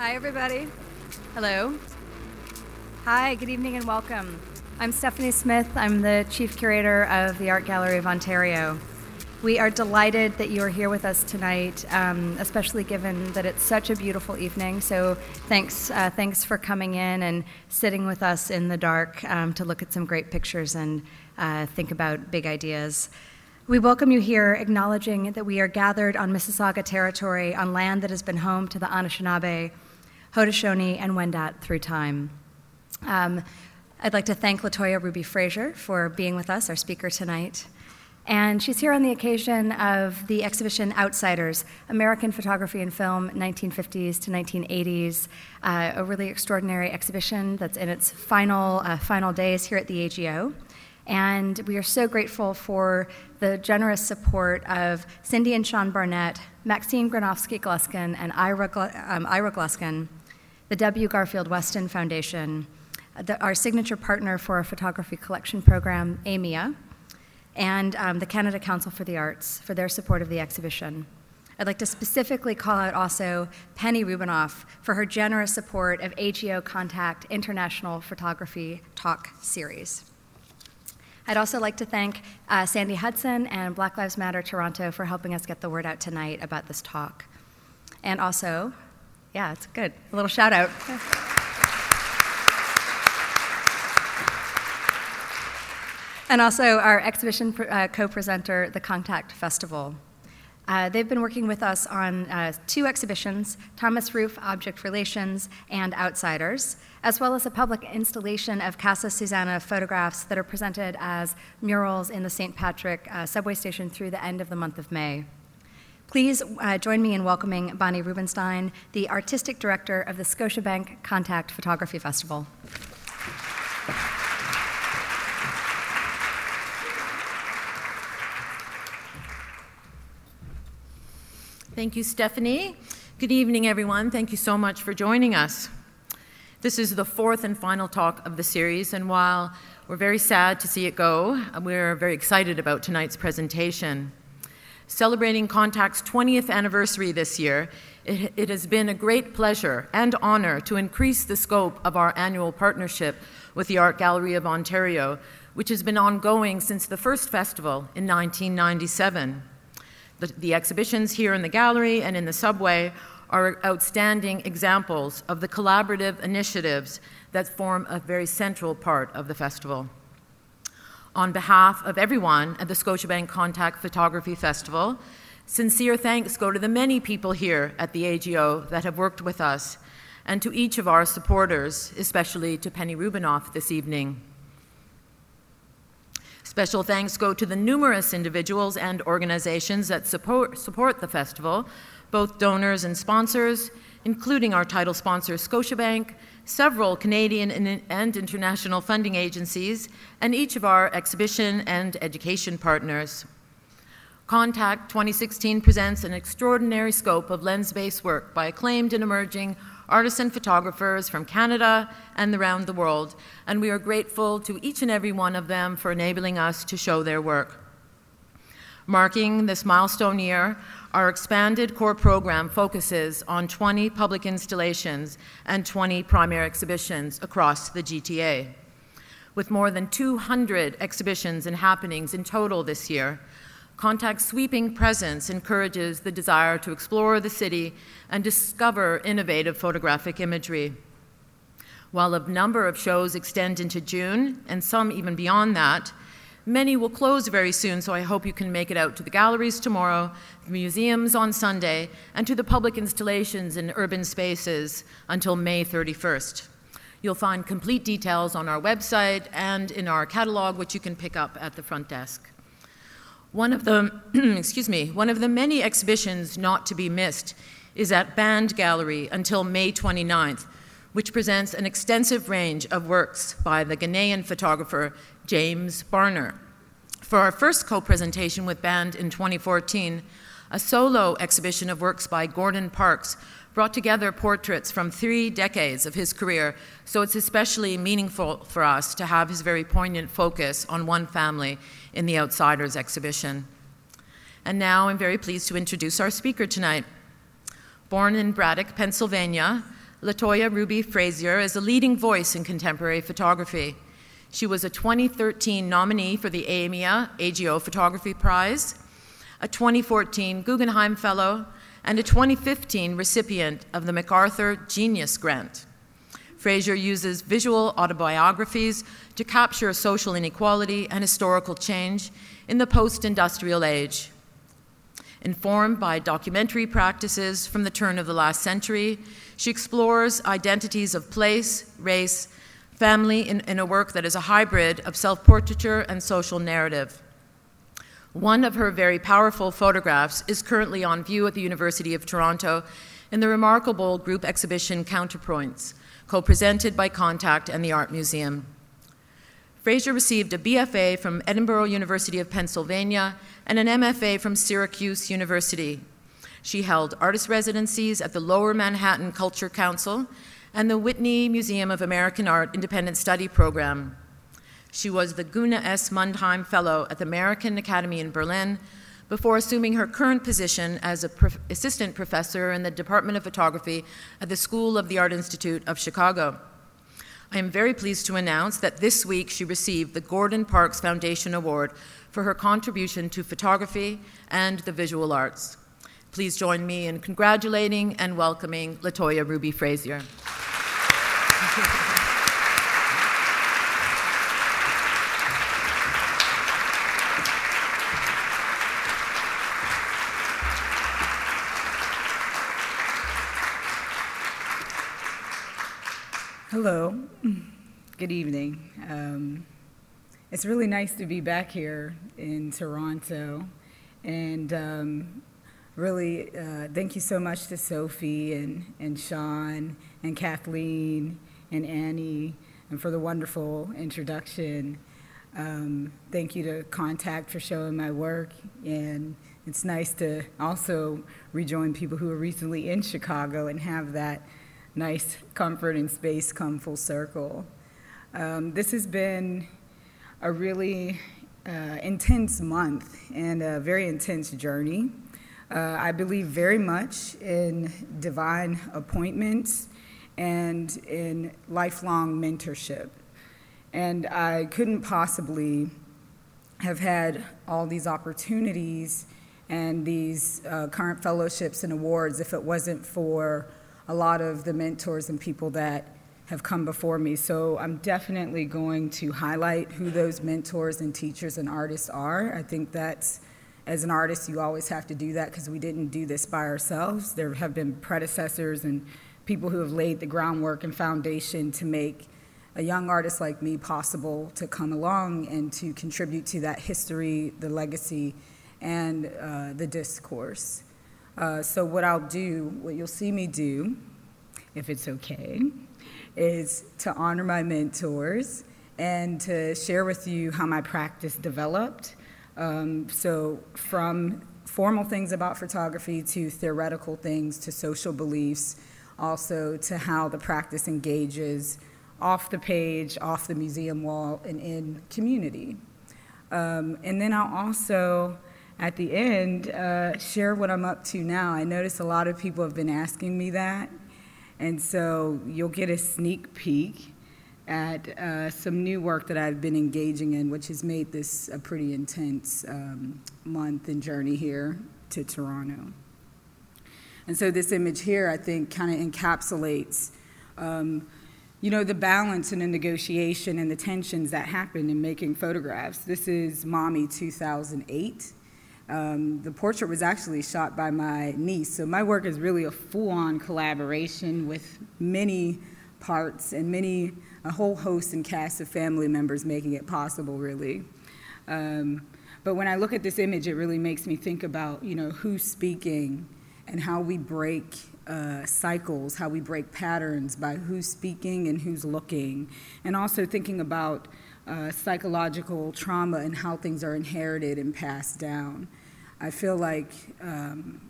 Hi, everybody. Hello. Hi, good evening and welcome. I'm Stephanie Smith. I'm the Chief Curator of the Art Gallery of Ontario. We are delighted that you are here with us tonight, um, especially given that it's such a beautiful evening. So, thanks, uh, thanks for coming in and sitting with us in the dark um, to look at some great pictures and uh, think about big ideas. We welcome you here, acknowledging that we are gathered on Mississauga territory on land that has been home to the Anishinaabe, Haudenosaunee, and Wendat through time. Um, I'd like to thank Latoya Ruby Frazier for being with us, our speaker tonight. And she's here on the occasion of the exhibition Outsiders American Photography and Film, 1950s to 1980s, uh, a really extraordinary exhibition that's in its final, uh, final days here at the AGO. And we are so grateful for the generous support of Cindy and Sean Barnett, Maxine Granovsky Gluskin, and Ira, um, Ira Gluskin, the W. Garfield Weston Foundation, the, our signature partner for our photography collection program, Aimia, and um, the Canada Council for the Arts for their support of the exhibition. I'd like to specifically call out also Penny Rubinoff for her generous support of AGO Contact International Photography Talk Series. I'd also like to thank uh, Sandy Hudson and Black Lives Matter Toronto for helping us get the word out tonight about this talk. And also, yeah, it's good. A little shout out. and also our exhibition uh, co-presenter, the Contact Festival. Uh, they've been working with us on uh, two exhibitions, Thomas Ruff Object Relations and Outsiders, as well as a public installation of Casa Susanna photographs that are presented as murals in the St. Patrick uh, subway station through the end of the month of May. Please uh, join me in welcoming Bonnie Rubenstein, the Artistic Director of the Scotiabank Contact Photography Festival. Thank you, Stephanie. Good evening, everyone. Thank you so much for joining us. This is the fourth and final talk of the series, and while we're very sad to see it go, we're very excited about tonight's presentation. Celebrating Contact's 20th anniversary this year, it, it, has been a great pleasure and honor to increase the scope of our annual partnership with the Art Gallery of Ontario, which has been ongoing since the first festival in 1997. The, the exhibitions here in the gallery and in the subway are outstanding examples of the collaborative initiatives that form a very central part of the festival. On behalf of everyone at the Scotiabank Contact Photography Festival, sincere thanks go to the many people here at the AGO that have worked with us, and to each of our supporters, especially to Penny Rubinoff this evening. Special thanks go to the numerous individuals and organizations that support, support the festival, both donors and sponsors, including our title sponsor, Scotiabank, several Canadian and international funding agencies, and each of our exhibition and education partners. Contact 2016 presents an extraordinary scope of lens based work by acclaimed and emerging artisan photographers from Canada and around the world, and we are grateful to each and every one of them for enabling us to show their work. Marking this milestone year, our expanded core program focuses on 20 public installations and 20 primary exhibitions across the GTA. With more than 200 exhibitions and happenings in total this year, Contact's sweeping presence encourages the desire to explore the city and discover innovative photographic imagery. While a number of shows extend into June, and some even beyond that, many will close very soon, so I hope you can make it out to the galleries tomorrow, the museums on Sunday, and to the public installations in urban spaces until May 31st. You'll find complete details on our website and in our catalog, which you can pick up at the front desk. One of the, excuse me, one of the many exhibitions not to be missed is at Band Gallery until May 29th, which presents an extensive range of works by the Ghanaian photographer James Barnor. For our first co-presentation with Band in 2014, a solo exhibition of works by Gordon Parks brought together portraits from three decades of his career, so it's especially meaningful for us to have his very poignant focus on one family in the Outsiders exhibition. And now I'm very pleased to introduce our speaker tonight. Born in Braddock, Pennsylvania, Latoya Ruby Frazier is a leading voice in contemporary photography. She was a 2013 nominee for the Aimia AGO Photography Prize, a 2014 Guggenheim Fellow, and a 2015 recipient of the MacArthur Genius Grant. Frazier uses visual autobiographies to capture social inequality and historical change in the post industrial age. Informed by documentary practices from the turn of the last century, she explores identities of place, race, family in, in a work that is a hybrid of self portraiture and social narrative. One of her very powerful photographs is currently on view at the University of Toronto in the remarkable group exhibition Counterpoints, co presented by Contact and the Art Museum. Frazier received a BFA from Edinboro University of Pennsylvania and an MFA from Syracuse University. She held artist residencies at the Lower Manhattan Culture Council and the Whitney Museum of American Art Independent Study Program. She was the Guna S. Mundheim Fellow at the American Academy in Berlin before assuming her current position as an assistant professor in the Department of Photography at the School of the Art Institute of Chicago. I am very pleased to announce that this week she received the Gordon Parks Foundation Award for her contribution to photography and the visual arts. Please join me in congratulating and welcoming Latoya Ruby Frazier. Hello. Good evening. Um, it's really nice to be back here in Toronto. And um, really, uh, thank you so much to Sophie and, and Sean and Kathleen and Annie and for the wonderful introduction. Um, thank you to Contact for showing my work. And it's nice to also rejoin people who are recently in Chicago and have that nice comfort and space come full circle. Um, this has been a really uh, intense month and a very intense journey. Uh, I believe very much in divine appointments and in lifelong mentorship. And I couldn't possibly have had all these opportunities and these uh, current fellowships and awards if it wasn't for a lot of the mentors and people that have come before me. So I'm definitely going to highlight who those mentors and teachers and artists are. I think that's, as an artist, you always have to do that because we didn't do this by ourselves. There have been predecessors and people who have laid the groundwork and foundation to make a young artist like me possible to come along and to contribute to that history, the legacy, and uh, the discourse. Uh, so, what I'll do, what you'll see me do, if it's okay, is to honor my mentors and to share with you how my practice developed. Um, so, from formal things about photography to theoretical things to social beliefs, also to how the practice engages off the page, off the museum wall, and in community. Um, and then I'll also at the end, uh, share what I'm up to now. I notice a lot of people have been asking me that, and so you'll get a sneak peek at uh, some new work that I've been engaging in, which has made this a pretty intense um, month and journey here to Toronto. And so this image here, I think, kind of encapsulates. Um, you know, the balance and the negotiation and the tensions that happen in making photographs. This is Mommy 2008. Um, the portrait was actually shot by my niece, so my work is really a full-on collaboration with many parts and many, a whole host and cast of family members making it possible, really. Um, but when I look at this image, it really makes me think about, you know, who's speaking and how we break uh, cycles, how we break patterns by who's speaking and who's looking, and also thinking about uh, psychological trauma and how things are inherited and passed down. I feel like um,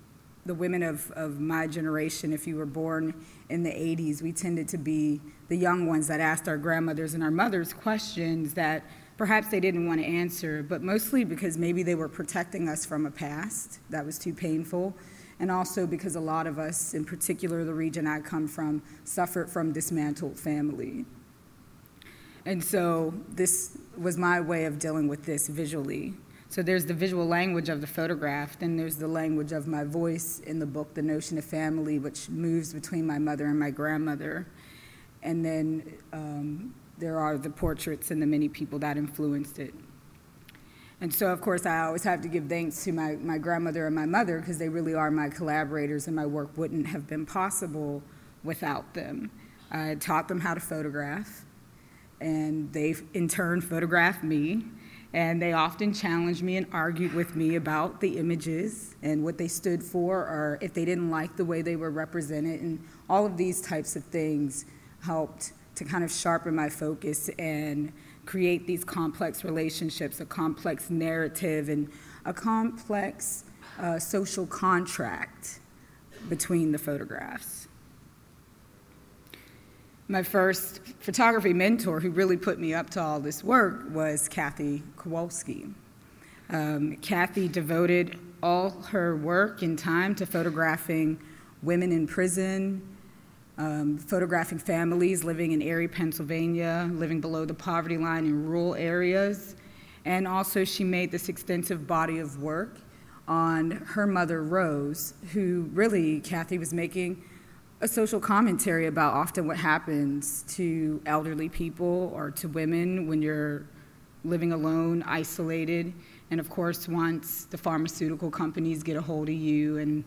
the women of, of my generation, if you were born in the 80s, we tended to be the young ones that asked our grandmothers and our mothers questions that perhaps they didn't want to answer, but mostly because maybe they were protecting us from a past that was too painful. and also because a lot of us, in particular the region I come from, suffered from dismantled family. And so this was my way of dealing with this visually. So there's the visual language of the photograph, then there's the language of my voice in the book, The Notion of Family, which moves between my mother and my grandmother. And then um, there are the portraits and the many people that influenced it. And so, of course, I always have to give thanks to my, my grandmother and my mother because they really are my collaborators, and my work wouldn't have been possible without them. I taught them how to photograph, and they in turn photographed me. And they often challenged me and argued with me about the images and what they stood for, or if they didn't like the way they were represented. And all of these types of things helped to kind of sharpen my focus and create these complex relationships, a complex narrative, and a complex uh, social contract between the photographs. My first photography mentor who really put me up to all this work was Kathy Kowalski. Um, Kathy devoted all her work and time to photographing women in prison, um, photographing families living in Erie, Pennsylvania, living below the poverty line in rural areas. And also, she made this extensive body of work on her mother, Rose, who really, Kathy was making a social commentary about often what happens to elderly people or to women when you're living alone, isolated, and of course, once the pharmaceutical companies get a hold of you and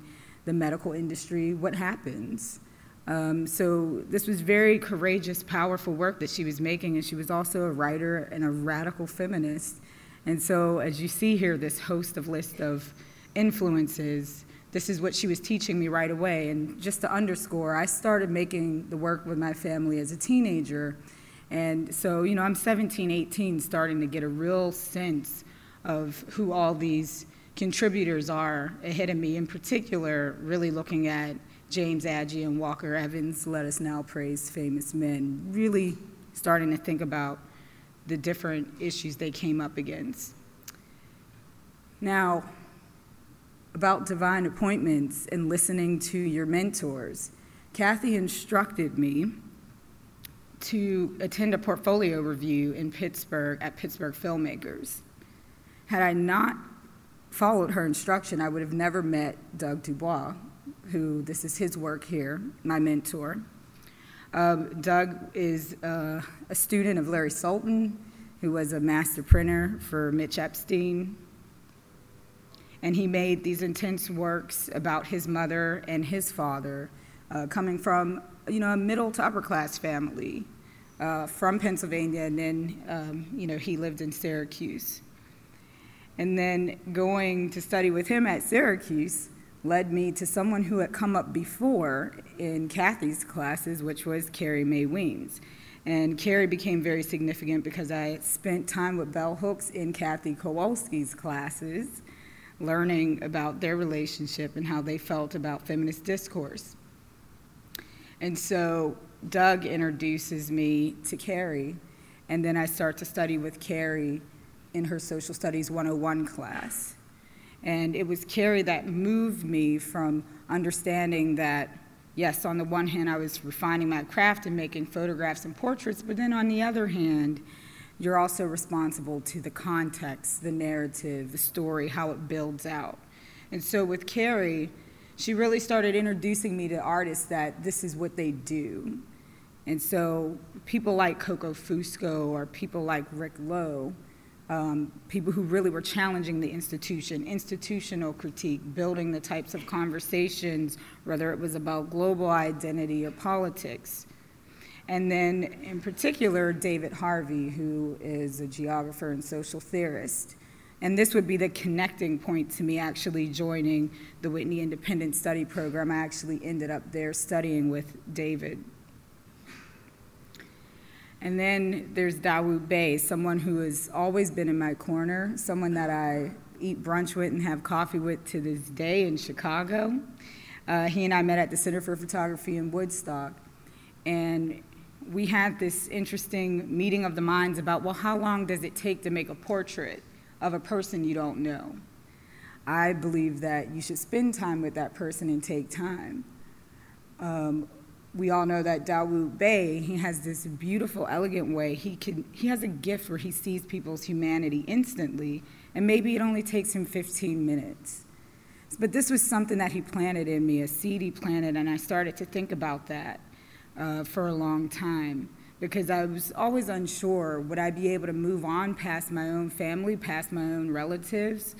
the medical industry, what happens? Um, so this was very courageous, powerful work that she was making, and she was also a writer and a radical feminist. And so, as you see here, this host of list of influences this is what she was teaching me right away. And just to underscore, I started making the work with my family as a teenager. And so, you know, I'm 17, 18, starting to get a real sense of who all these contributors are ahead of me, in particular, really looking at James Agee and Walker Evans, Let Us Now Praise Famous Men, really starting to think about the different issues they came up against. Now, about divine appointments and listening to your mentors. Kathy instructed me to attend a portfolio review in Pittsburgh at Pittsburgh Filmmakers. Had I not followed her instruction, I would have never met Doug Dubois, who this is his work here, my mentor. Um, Doug is uh, a student of Larry Sultan, who was a master printer for Mitch Epstein, and he made these intense works about his mother and his father, uh, coming from you know a middle to upper class family uh, from Pennsylvania, and then um, you know he lived in Syracuse. And then going to study with him at Syracuse led me to someone who had come up before in Kathy's classes, which was Carrie Mae Weems. And Carrie became very significant because I spent time with bell hooks in Kathy Kowalski's classes learning about their relationship and how they felt about feminist discourse. And so Doug introduces me to Carrie, and then I start to study with Carrie in her Social Studies 101 class. And it was Carrie that moved me from understanding that, yes, on the one hand, I was refining my craft and making photographs and portraits, but then on the other hand, you're also responsible to the context, the narrative, the story, how it builds out. And so with Carrie, she really started introducing me to artists that this is what they do. And so people like Coco Fusco or people like Rick Lowe, um, people who really were challenging the institution, institutional critique, building the types of conversations, whether it was about global identity or politics. And then, in particular, David Harvey, who is a geographer and social theorist. And this would be the connecting point to me actually joining the Whitney Independent Study Program. I actually ended up there studying with David. And then there's Dawoud Bey, someone who has always been in my corner, someone that I eat brunch with and have coffee with to this day in Chicago. Uh, he and I met at the Center for Photography in Woodstock. And we had this interesting meeting of the minds about, well, how long does it take to make a portrait of a person you don't know? I believe that you should spend time with that person and take time. Um, we all know that Dawoud Bey, he has this beautiful, elegant way. He, can, he has a gift where he sees people's humanity instantly, and maybe it only takes him 15 minutes. But this was something that he planted in me, a seed he planted, and I started to think about that uh, for a long time because I was always unsure would I be able to move on past my own family, past my own relatives?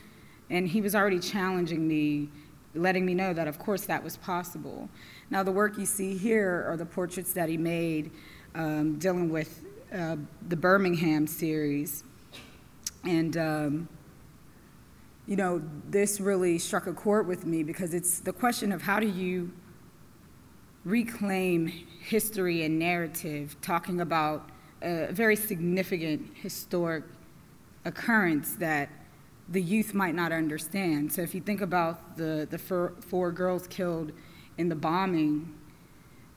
And he was already challenging me, letting me know that, of course, that was possible. Now, the work you see here are the portraits that he made um, dealing with uh, the Birmingham series. And, um, you know, this really struck a chord with me because it's the question of how do you reclaim history and narrative, talking about a very significant historic occurrence that the youth might not understand. So if you think about the, the four, four girls killed in the bombing,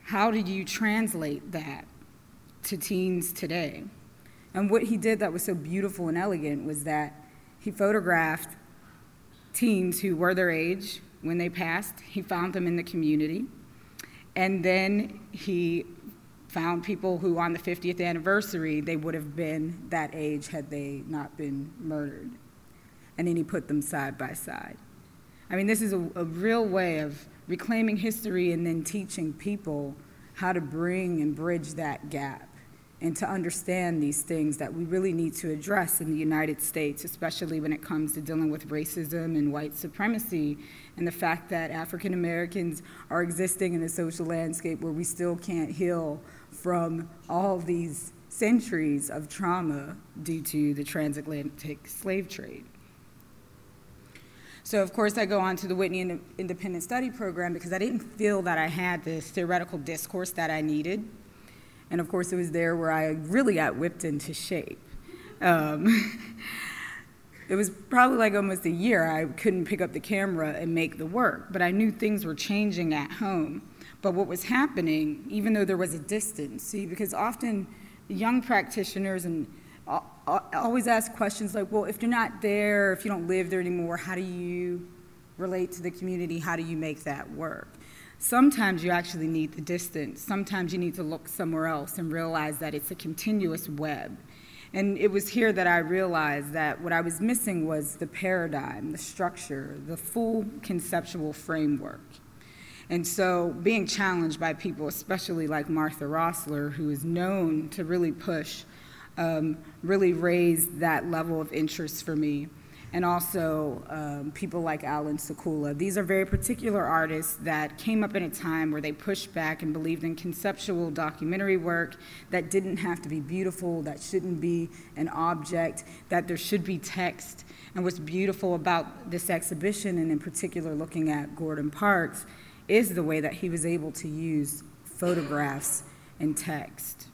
how did you translate that to teens today? And what he did that was so beautiful and elegant was that he photographed teens who were their age when they passed. He found them in the community. And then he found people who, on the 50th anniversary, they would have been that age had they not been murdered. And then he put them side by side. I mean, this is a, a real way of reclaiming history and then teaching people how to bring and bridge that gap and to understand these things that we really need to address in the United States, especially when it comes to dealing with racism and white supremacy and the fact that African Americans are existing in a social landscape where we still can't heal from all these centuries of trauma due to the transatlantic slave trade. So, of course, I go on to the Whitney Independent Study Program because I didn't feel that I had the theoretical discourse that I needed. And of course, it was there where I really got whipped into shape. Um, it was probably like almost a year I couldn't pick up the camera and make the work, but I knew things were changing at home. But what was happening, even though there was a distance, see, because often young practitioners and always ask questions like, well, if you're not there, if you don't live there anymore, how do you relate to the community? How do you make that work? Sometimes you actually need the distance. Sometimes you need to look somewhere else and realize that it's a continuous web. And it was here that I realized that what I was missing was the paradigm, the structure, the full conceptual framework. And so being challenged by people, especially like Martha Rosler, who is known to really push, um, really raised that level of interest for me and also um, people like Allan Sekula. These are very particular artists that came up in a time where they pushed back and believed in conceptual documentary work that didn't have to be beautiful, that shouldn't be an object, that there should be text. And what's beautiful about this exhibition, and in particular looking at Gordon Parks, is the way that he was able to use photographs and text.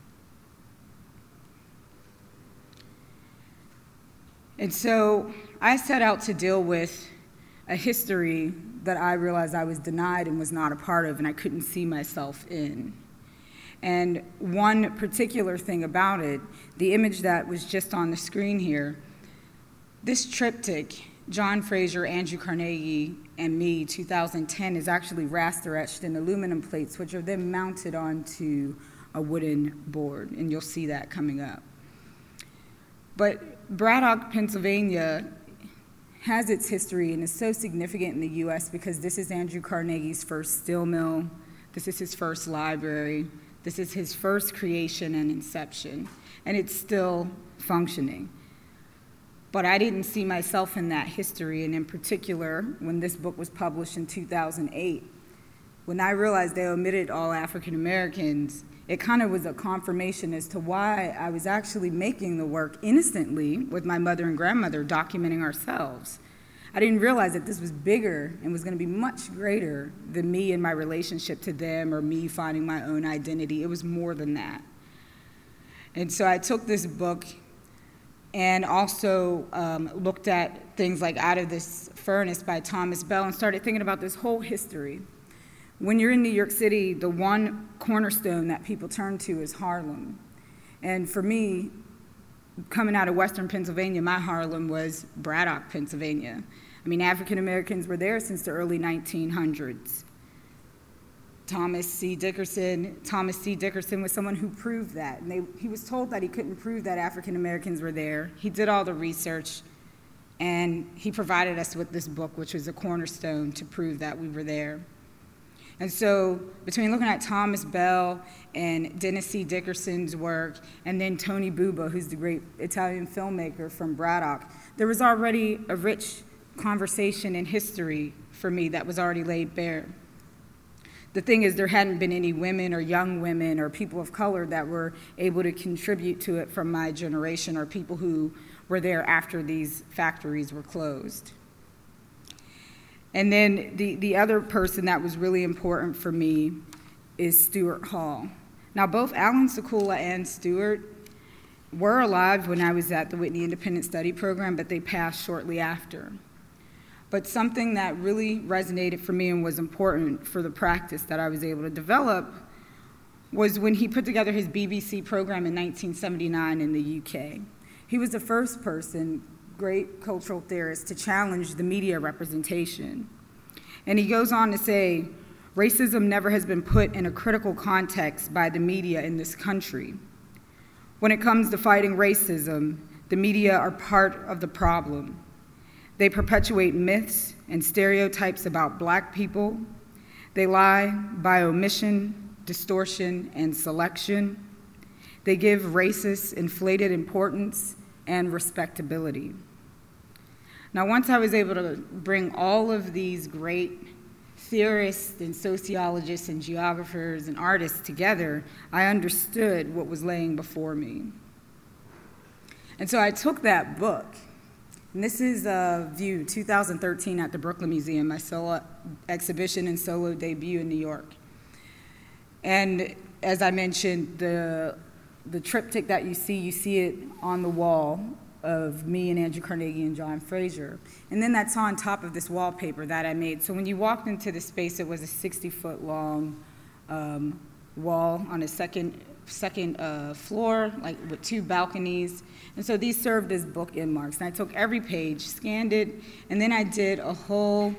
And so I set out to deal with a history that I realized I was denied and was not a part of, and I couldn't see myself in. And one particular thing about it, the image that was just on the screen here, this triptych, John Fraser, Andrew Carnegie, and me, 2010, is actually raster etched in aluminum plates, which are then mounted onto a wooden board, and you'll see that coming up. But Braddock, Pennsylvania has its history and is so significant in the US because this is Andrew Carnegie's first steel mill, this is his first library, this is his first creation and inception, and it's still functioning. But I didn't see myself in that history, and in particular, when this book was published in 2008, when I realized they omitted all African Americans, it kind of was a confirmation as to why I was actually making the work innocently with my mother and grandmother, documenting ourselves. I didn't realize that this was bigger and was going to be much greater than me and my relationship to them or me finding my own identity. It was more than that. And so I took this book and also um, looked at things like Out of This Furnace by Thomas Bell and started thinking about this whole history when you're in New York City, the one cornerstone that people turn to is Harlem. And for me, coming out of Western Pennsylvania, my Harlem was Braddock, Pennsylvania. I mean, African Americans were there since the early 1900s. Thomas C. Dickerson, Thomas C. Dickerson was someone who proved that. And they, he was told that he couldn't prove that African Americans were there. He did all the research, and he provided us with this book, which was a cornerstone to prove that we were there. And so, between looking at Thomas Bell and Dennis C. Dickerson's work, and then Tony Buba, who's the great Italian filmmaker from Braddock, there was already a rich conversation in history for me that was already laid bare. The thing is, there hadn't been any women or young women or people of color that were able to contribute to it from my generation or people who were there after these factories were closed. And then the, the other person that was really important for me is Stuart Hall. Now, both Allan Sekula and Stuart were alive when I was at the Whitney Independent Study Program, but they passed shortly after. But something that really resonated for me and was important for the practice that I was able to develop was when he put together his BBC program in 1979 in the UK. He was the first person, great cultural theorist, to challenge the media representation. And he goes on to say, racism never has been put in a critical context by the media in this country. When it comes to fighting racism, the media are part of the problem. They perpetuate myths and stereotypes about black people. They lie by omission, distortion, and selection. They give racists inflated importance and respectability. Now, once I was able to bring all of these great theorists and sociologists and geographers and artists together, I understood what was laying before me. And so I took that book and this is a view 2013 at the Brooklyn Museum, my solo exhibition and solo debut in New York. And as I mentioned, the, the triptych that you see, you see it on the wall of me and Andrew Carnegie and John Fraser. And then that's on top of this wallpaper that I made. So when you walked into the space, it was a 60 foot long um, wall on a second second uh, floor, like with two balconies. And so these served as bookend marks. And I took every page, scanned it, and then I did a whole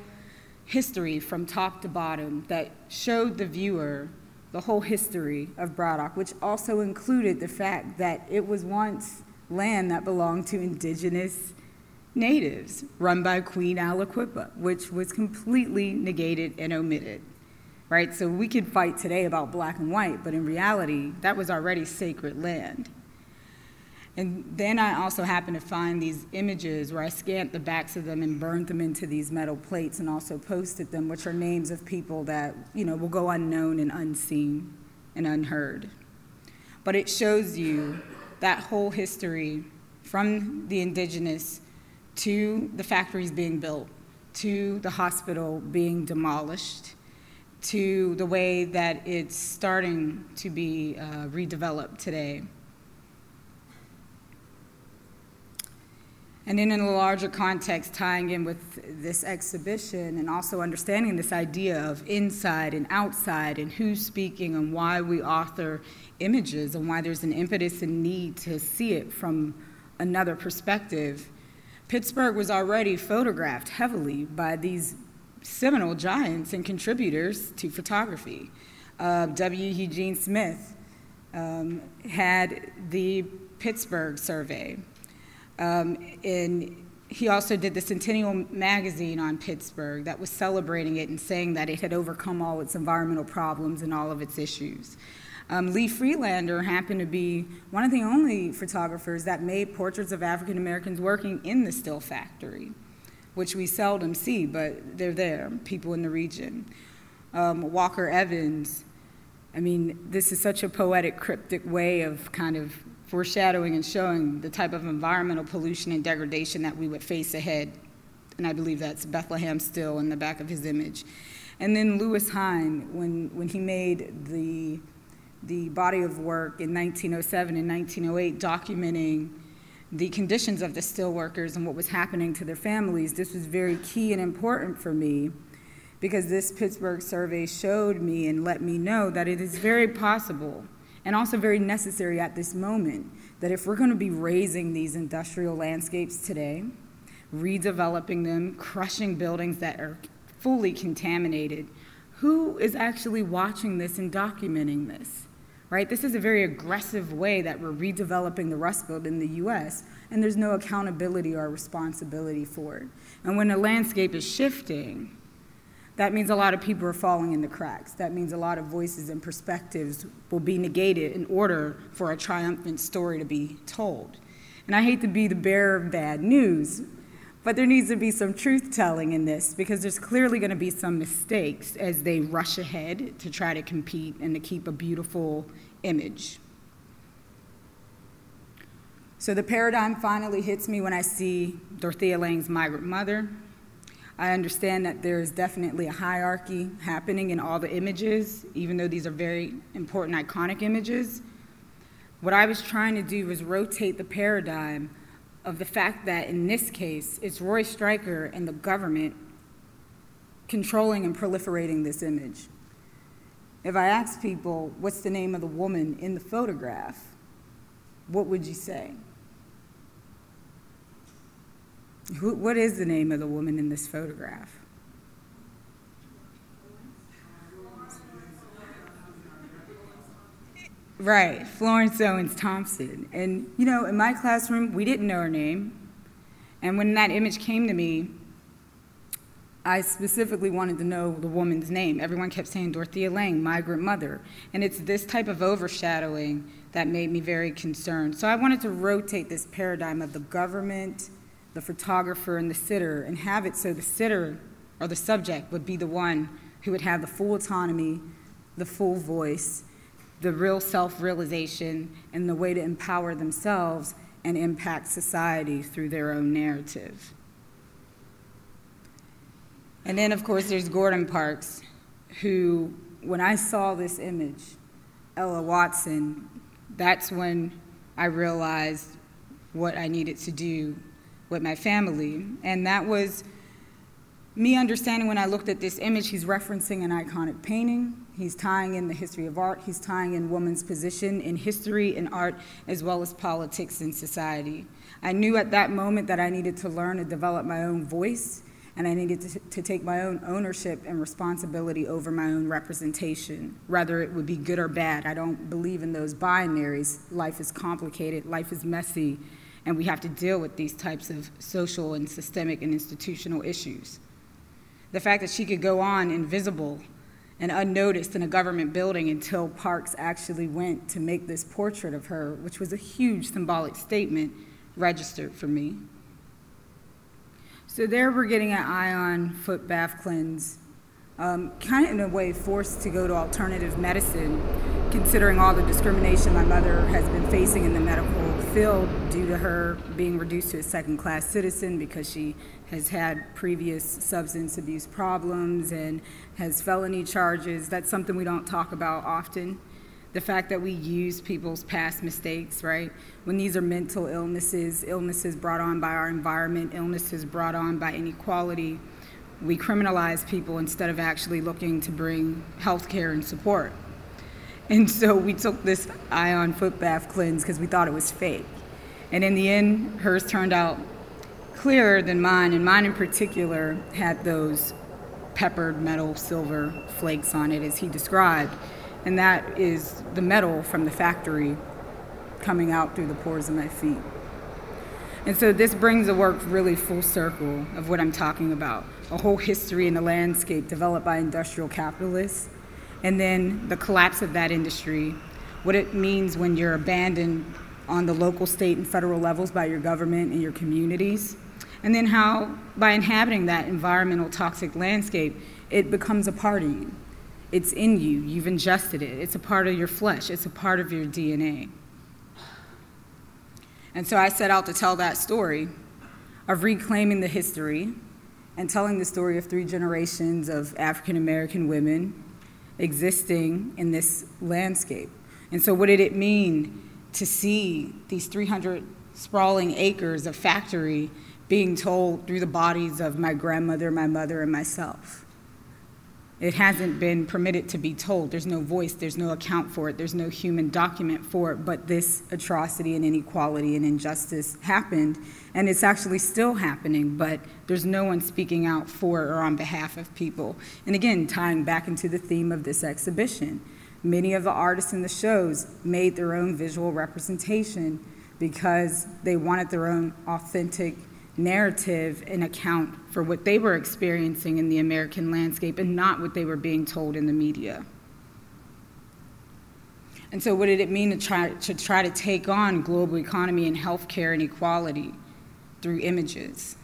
history from top to bottom that showed the viewer the whole history of Braddock, which also included the fact that it was once land that belonged to indigenous natives run by Queen Aliquippa, which was completely negated and omitted right? So we could fight today about black and white, but in reality, that was already sacred land. And then I also happened to find these images where I scanned the backs of them and burned them into these metal plates and also posted them, which are names of people that, you know, will go unknown and unseen and unheard. But it shows you that whole history from the indigenous to the factories being built, to the hospital being demolished, to the way that it's starting to be uh, redeveloped today. And then in a larger context, tying in with this exhibition and also understanding this idea of inside and outside and who's speaking and why we author images and why there's an impetus and need to see it from another perspective. Pittsburgh was already photographed heavily by these seminal giants and contributors to photography. Uh, W. Eugene Smith um, had the Pittsburgh survey. Um, and he also did the Centennial magazine on Pittsburgh that was celebrating it and saying that it had overcome all its environmental problems and all of its issues. Um, Lee Friedlander happened to be one of the only photographers that made portraits of African Americans working in the steel factory which we seldom see, but they're there, people in the region. Um, Walker Evans, I mean, this is such a poetic, cryptic way of kind of foreshadowing and showing the type of environmental pollution and degradation that we would face ahead. And I believe that's Bethlehem Steel in the back of his image. And then Lewis Hine, when, when he made the, the body of work in 1907 and 1908 documenting the conditions of the steelworkers and what was happening to their families, this was very key and important for me because this Pittsburgh survey showed me and let me know that it is very possible and also very necessary at this moment that if we're going to be razing these industrial landscapes today, redeveloping them, crushing buildings that are fully contaminated. Who is actually watching this and documenting this? Right? This is a very aggressive way that we're redeveloping the Rust Belt in the US, and there's no accountability or responsibility for it. And when the landscape is shifting, that means a lot of people are falling in the cracks. That means a lot of voices and perspectives will be negated in order for a triumphant story to be told. And I hate to be the bearer of bad news, but there needs to be some truth telling in this because there's clearly going to be some mistakes as they rush ahead to try to compete and to keep a beautiful image. So the paradigm finally hits me when I see Dorothea Lange's migrant mother. I understand that there is definitely a hierarchy happening in all the images, even though these are very important iconic images. What I was trying to do was rotate the paradigm of the fact that in this case, it's Roy Stryker and the government controlling and proliferating this image. If I ask people, what's the name of the woman in the photograph, what would you say? Who, what is the name of the woman in this photograph? Right, Florence Owens Thompson. And you know, in my classroom, we didn't know her name. And when that image came to me, I specifically wanted to know the woman's name. Everyone kept saying Dorothea Lange, migrant mother. And it's this type of overshadowing that made me very concerned. So I wanted to rotate this paradigm of the government, the photographer, and the sitter, and have it so the sitter or the subject would be the one who would have the full autonomy, the full voice, the real self realization and the way to empower themselves and impact society through their own narrative. And then, of course, there's Gordon Parks, who, when I saw this image, Ella Watson, that's when I realized what I needed to do with my family. And that was me understanding when I looked at this image, he's referencing an iconic painting. He's tying in the history of art. He's tying in women's position in history and art, as well as politics and society. I knew at that moment that I needed to learn and develop my own voice, and I needed to, to take my own ownership and responsibility over my own representation, whether it would be good or bad. I don't believe in those binaries. Life is complicated, life is messy, and we have to deal with these types of social and systemic and institutional issues. The fact that she could go on invisible and unnoticed in a government building until Parks actually went to make this portrait of her, which was a huge symbolic statement, registered for me. So there we're getting an ion foot bath cleanse, um, kind of in a way forced to go to alternative medicine, considering all the discrimination my mother has been facing in the medical field due to her being reduced to a second class citizen because she has had previous substance abuse problems and has felony charges. That's something we don't talk about often. The fact that we use people's past mistakes, right? When these are mental illnesses, illnesses brought on by our environment, illnesses brought on by inequality, we criminalize people instead of actually looking to bring health care and support. And so we took this ion foot bath cleanse because we thought it was fake. And in the end, hers turned out clearer than mine, and mine in particular had those peppered metal silver flakes on it, as he described. And that is the metal from the factory coming out through the pores of my feet. And so this brings the work really full circle of what I'm talking about a whole history in the landscape developed by industrial capitalists, and then the collapse of that industry, what it means when you're abandoned on the local, state, and federal levels by your government and your communities, and then how, by inhabiting that environmental toxic landscape, it becomes a part of you. It's in you, you've ingested it, it's a part of your flesh, it's a part of your DNA. And so I set out to tell that story of reclaiming the history and telling the story of three generations of African American women existing in this landscape. And so, what did it mean to see these 300 sprawling acres of factory being told through the bodies of my grandmother, my mother, and myself. It hasn't been permitted to be told. There's no voice, there's no account for it, there's no human document for it, but this atrocity and inequality and injustice happened, and it's actually still happening, but there's no one speaking out for or on behalf of people. And again, tying back into the theme of this exhibition, many of the artists in the shows made their own visual representation because they wanted their own authentic narrative and account for what they were experiencing in the American landscape and not what they were being told in the media. And so, what did it mean to try to, try to take on global economy and healthcare inequality through images?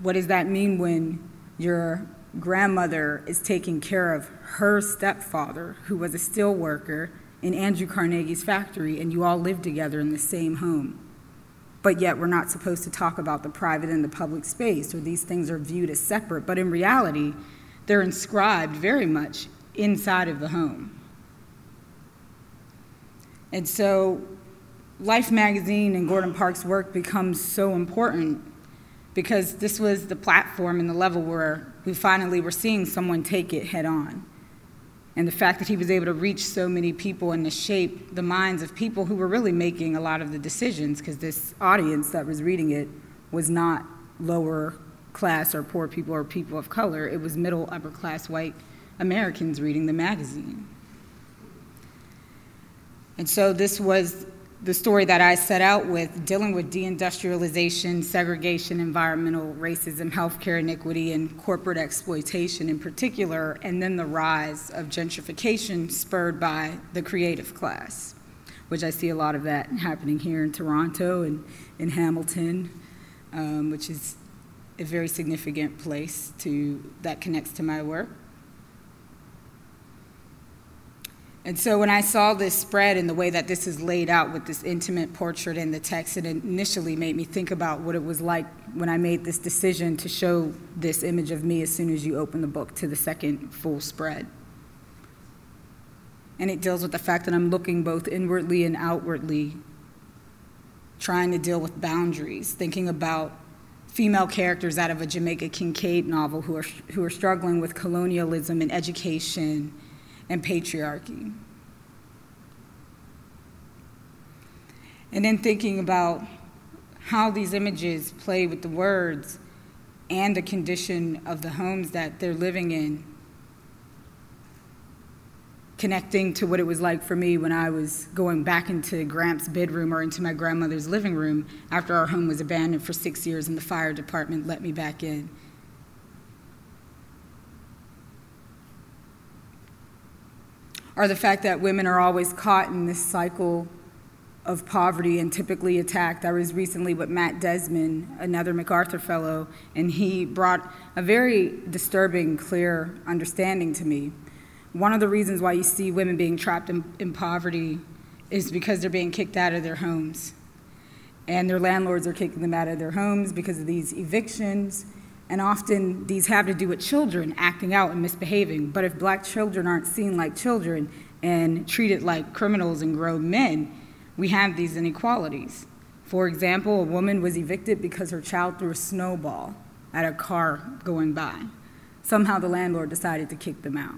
What does that mean when your grandmother is taking care of her stepfather, who was a steel worker in Andrew Carnegie's factory, and you all live together in the same home? But yet we're not supposed to talk about the private and the public space, or these things are viewed as separate. But in reality, they're inscribed very much inside of the home. And so, Life magazine and Gordon Parks' work becomes so important because this was the platform and the level where we finally were seeing someone take it head on. And the fact that he was able to reach so many people and to shape the minds of people who were really making a lot of the decisions, because this audience that was reading it was not lower class or poor people or people of color, it was middle, upper class white Americans reading the magazine. And so this was the story that I set out with, dealing with deindustrialization, segregation, environmental racism, healthcare inequity, and corporate exploitation in particular, and then the rise of gentrification spurred by the creative class, which I see a lot of that happening here in Toronto and in Hamilton, um, which is a very significant place to, that connects to my work. And so when I saw this spread and the way that this is laid out with this intimate portrait in the text, it initially made me think about what it was like when I made this decision to show this image of me as soon as you open the book to the second full spread. And it deals with the fact that I'm looking both inwardly and outwardly, trying to deal with boundaries, thinking about female characters out of a Jamaica Kincaid novel who are, who are struggling with colonialism and education and patriarchy. And then thinking about how these images play with the words and the condition of the homes that they're living in, connecting to what it was like for me when I was going back into Gramps' bedroom or into my grandmother's living room after our home was abandoned for six years and the fire department let me back in. Are the fact that women are always caught in this cycle of poverty and typically attacked. I was recently with Matt Desmond, another MacArthur Fellow, and he brought a very disturbing, clear understanding to me. One of the reasons why you see women being trapped in, in poverty is because they're being kicked out of their homes. And their landlords are kicking them out of their homes because of these evictions and often these have to do with children acting out and misbehaving. But if black children aren't seen like children and treated like criminals and grown men, we have these inequalities. For example, a woman was evicted because her child threw a snowball at a car going by. Somehow the landlord decided to kick them out.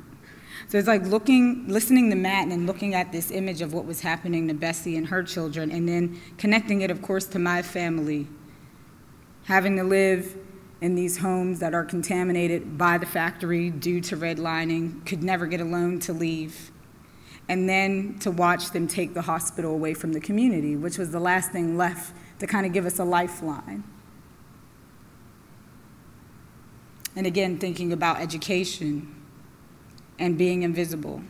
So it's like looking, listening to Matt and looking at this image of what was happening to Bessie and her children, and then connecting it, of course, to my family. Having to live in these homes that are contaminated by the factory due to redlining, could never get a loan to leave. And then to watch them take the hospital away from the community, which was the last thing left to kind of give us a lifeline. And again, thinking about education and being invisible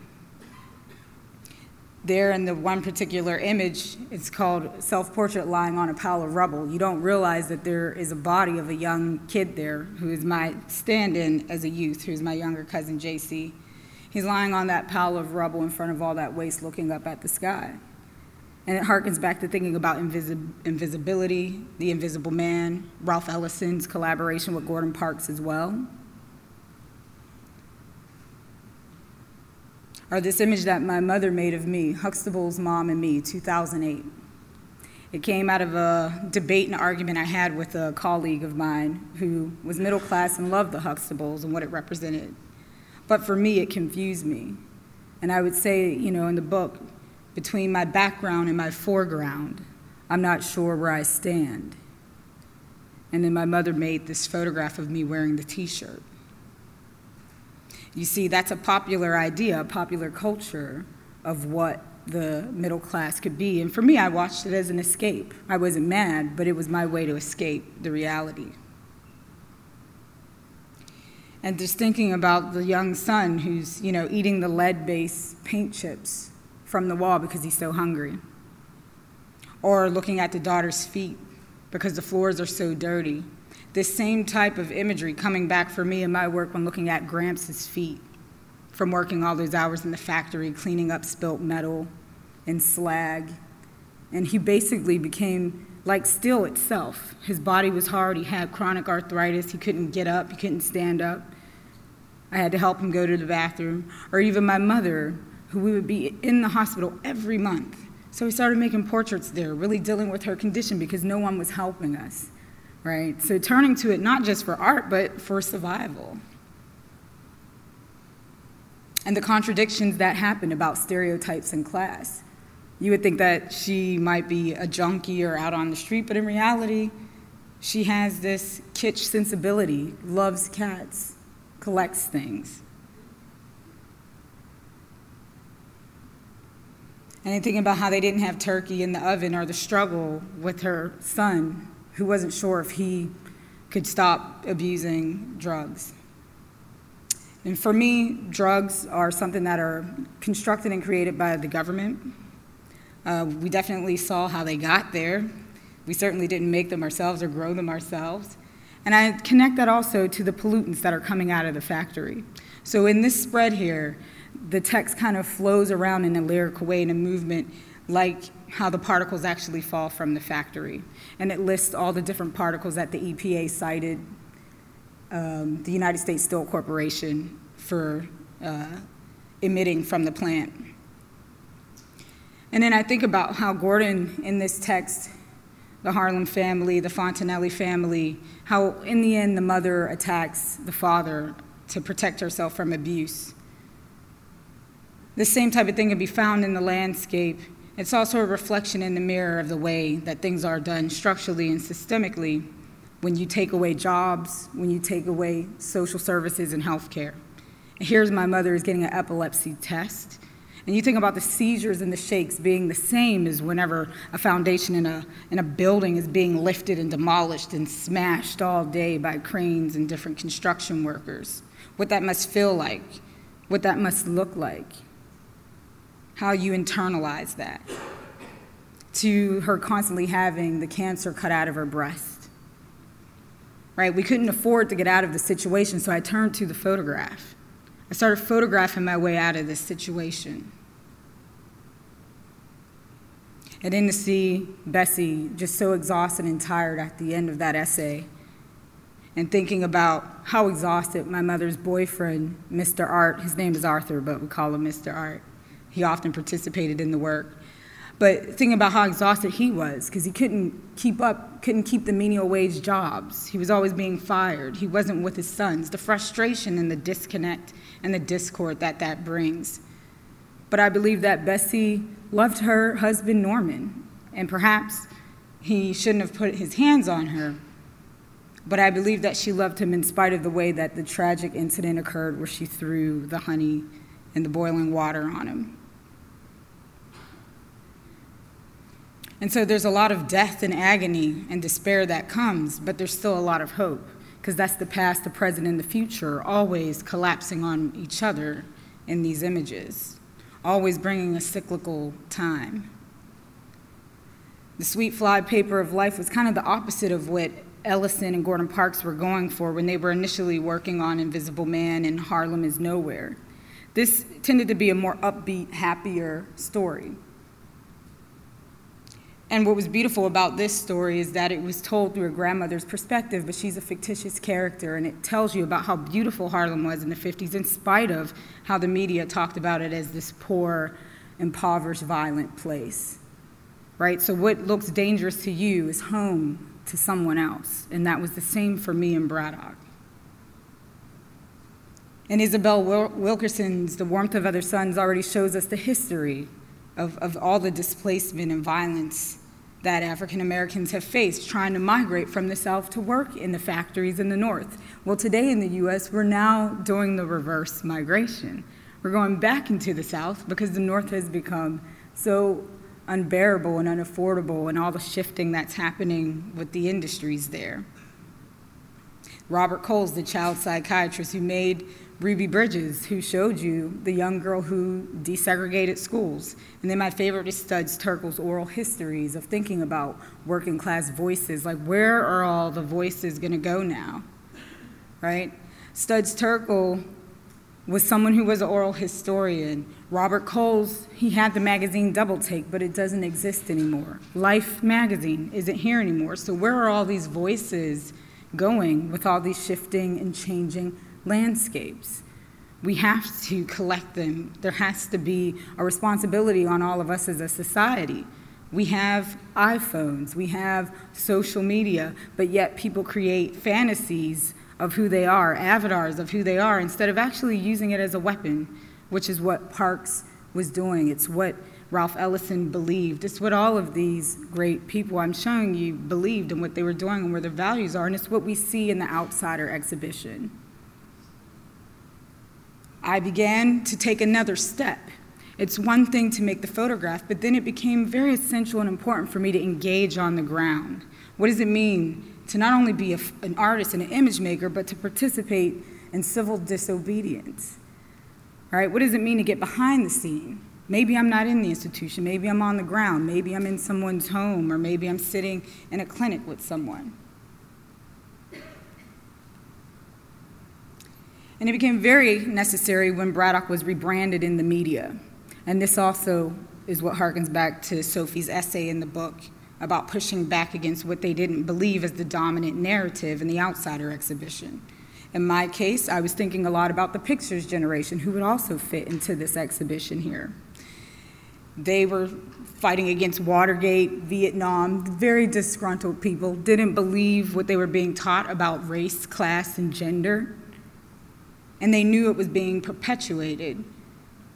there in the one particular image, it's called Self Portrait Lying on a Pile of Rubble. You don't realize that there is a body of a young kid there who is my stand in as a youth, who's my younger cousin JC. He's lying on that pile of rubble in front of all that waste looking up at the sky. And it harkens back to thinking about invisi- invisibility, the invisible man, Ralph Ellison's collaboration with Gordon Parks as well. Or this image that my mother made of me, Huxtable's mom and me, 2008. It came out of a debate and argument I had with a colleague of mine who was middle class and loved the Huxtables and what it represented. But for me, it confused me. And I would say, you know, in the book, between my background and my foreground, I'm not sure where I stand. And then my mother made this photograph of me wearing the t shirt. You see, that's a popular idea, a popular culture of what the middle class could be. And for me, I watched it as an escape. I wasn't mad, but it was my way to escape the reality. And just thinking about the young son who's, you know, eating the lead-based paint chips from the wall because he's so hungry. Or looking at the daughter's feet because the floors are so dirty. This same type of imagery coming back for me in my work when looking at Gramps' feet from working all those hours in the factory, cleaning up spilt metal and slag. And he basically became like steel itself. His body was hard, he had chronic arthritis, he couldn't get up, he couldn't stand up. I had to help him go to the bathroom. Or even my mother, who we would be in the hospital every month so we started making portraits there, really dealing with her condition because no one was helping us, right? So turning to it not just for art, but for survival. And the contradictions that happen about stereotypes in class. You would think that she might be a junkie or out on the street, but in reality, she has this kitsch sensibility, loves cats, collects things. And thinking about how they didn't have turkey in the oven or the struggle with her son, who wasn't sure if he could stop abusing drugs. And for me, drugs are something that are constructed and created by the government. Uh, we definitely saw how they got there. We certainly didn't make them ourselves or grow them ourselves. And I connect that also to the pollutants that are coming out of the factory. So in this spread here, the text kind of flows around in a lyrical way in a movement like how the particles actually fall from the factory. And it lists all the different particles that the EPA cited um, the United States Steel Corporation for uh, emitting from the plant. And then I think about how Gordon, in this text, the Harlem family, the Fontenelle family, how in the end the mother attacks the father to protect herself from abuse. The same type of thing can be found in the landscape. It's also a reflection in the mirror of the way that things are done structurally and systemically when you take away jobs, when you take away social services and health care. Here's my mother is getting an epilepsy test. And you think about the seizures and the shakes being the same as whenever a foundation in a, in a building is being lifted and demolished and smashed all day by cranes and different construction workers. What that must feel like, what that must look like how you internalize that, to her constantly having the cancer cut out of her breast. Right? We couldn't afford to get out of the situation, so I turned to the photograph. I started photographing my way out of this situation. And then to see Bessie just so exhausted and tired at the end of that essay, and thinking about how exhausted my mother's boyfriend, Mr. Art, his name is Arthur, but we call him Mr. Art, he often participated in the work. But thinking about how exhausted he was, because he couldn't keep up, couldn't keep the menial wage jobs. He was always being fired. He wasn't with his sons. The frustration and the disconnect and the discord that that brings. But I believe that Bessie loved her husband, Norman, and perhaps he shouldn't have put his hands on her. But I believe that she loved him in spite of the way that the tragic incident occurred where she threw the honey and the boiling water on him. And so there's a lot of death and agony and despair that comes, but there's still a lot of hope because that's the past, the present, and the future always collapsing on each other in these images, always bringing a cyclical time. The sweet fly paper of life was kind of the opposite of what Ellison and Gordon Parks were going for when they were initially working on Invisible Man and Harlem is Nowhere. This tended to be a more upbeat, happier story. And what was beautiful about this story is that it was told through a grandmother's perspective, but she's a fictitious character, and it tells you about how beautiful Harlem was in the 50s, in spite of how the media talked about it as this poor, impoverished, violent place. right? So what looks dangerous to you is home to someone else. And that was the same for me in Braddock. And Isabel Wilkerson's The Warmth of Other Suns already shows us the history of, of all the displacement and violence that African Americans have faced trying to migrate from the South to work in the factories in the North. Well, today in the US, we're now doing the reverse migration. We're going back into the South because the North has become so unbearable and unaffordable and all the shifting that's happening with the industries there. Robert Coles, the child psychiatrist who made Ruby Bridges, who showed you the young girl who desegregated schools. And then my favorite is Studs Terkel's oral histories of thinking about working class voices. Like, where are all the voices going to go now? Right? Studs Terkel was someone who was an oral historian. Robert Coles, he had the magazine Double Take, but it doesn't exist anymore. Life magazine isn't here anymore. So, where are all these voices going with all these shifting and changing landscapes. We have to collect them. There has to be a responsibility on all of us as a society. We have iPhones, we have social media, but yet people create fantasies of who they are, avatars of who they are, instead of actually using it as a weapon, which is what Parks was doing. It's what Ralph Ellison believed. It's what all of these great people I'm showing you believed and what they were doing and where their values are, and it's what we see in the Outsider exhibition. I began to take another step. It's one thing to make the photograph, but then it became very essential and important for me to engage on the ground. What does it mean to not only be a, an artist and an image maker, but to participate in civil disobedience? All right, what does it mean to get behind the scene? Maybe I'm not in the institution, maybe I'm on the ground, maybe I'm in someone's home, or maybe I'm sitting in a clinic with someone. And it became very necessary when Braddock was rebranded in the media. And this also is what harkens back to Sophie's essay in the book about pushing back against what they didn't believe as the dominant narrative in the Outsider exhibition. In my case, I was thinking a lot about the pictures generation who would also fit into this exhibition here. They were fighting against Watergate, Vietnam, very disgruntled people, didn't believe what they were being taught about race, class, and gender and they knew it was being perpetuated.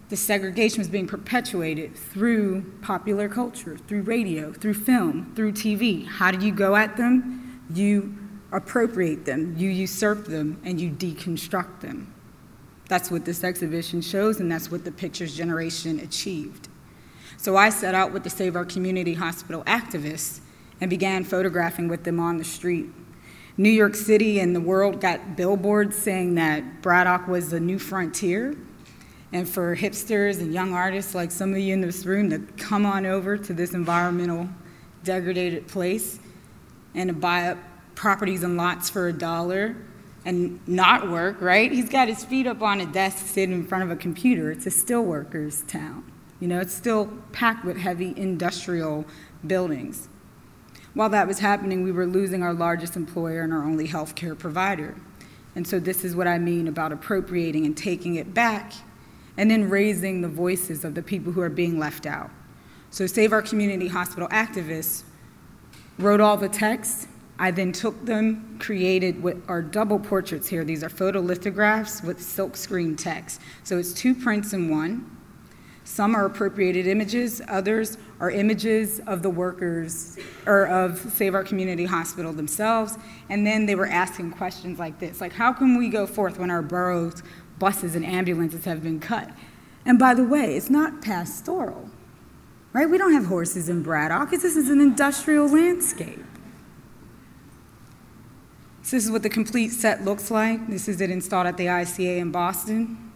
The segregation was being perpetuated through popular culture, through radio, through film, through TV. How do you go at them? You appropriate them, you usurp them, and you deconstruct them. That's what this exhibition shows, and that's what the Pictures Generation achieved. So I set out with the Save Our Community Hospital activists and began photographing with them on the street New York City and the world got billboards saying that Braddock was the new frontier. And for hipsters and young artists like some of you in this room to come on over to this environmental degraded place and to buy up properties and lots for a dollar and not work, right? He's got his feet up on a desk sitting in front of a computer. It's a steelworkers town. You know, it's still packed with heavy industrial buildings. While that was happening, we were losing our largest employer and our only healthcare provider. And so, this is what I mean about appropriating and taking it back and then raising the voices of the people who are being left out. So, Save Our Community Hospital activists wrote all the text. I then took them, created what are double portraits here. These are photolithographs with silkscreen text. So, it's two prints in one. Some are appropriated images, others are images of the workers or of Save Our Community Hospital themselves. And then they were asking questions like this like, how can we go forth when our boroughs, buses, and ambulances have been cut? And by the way, it's not pastoral, right? We don't have horses in Braddock. This is an industrial landscape. So, this is what the complete set looks like. This is it installed at the ICA in Boston.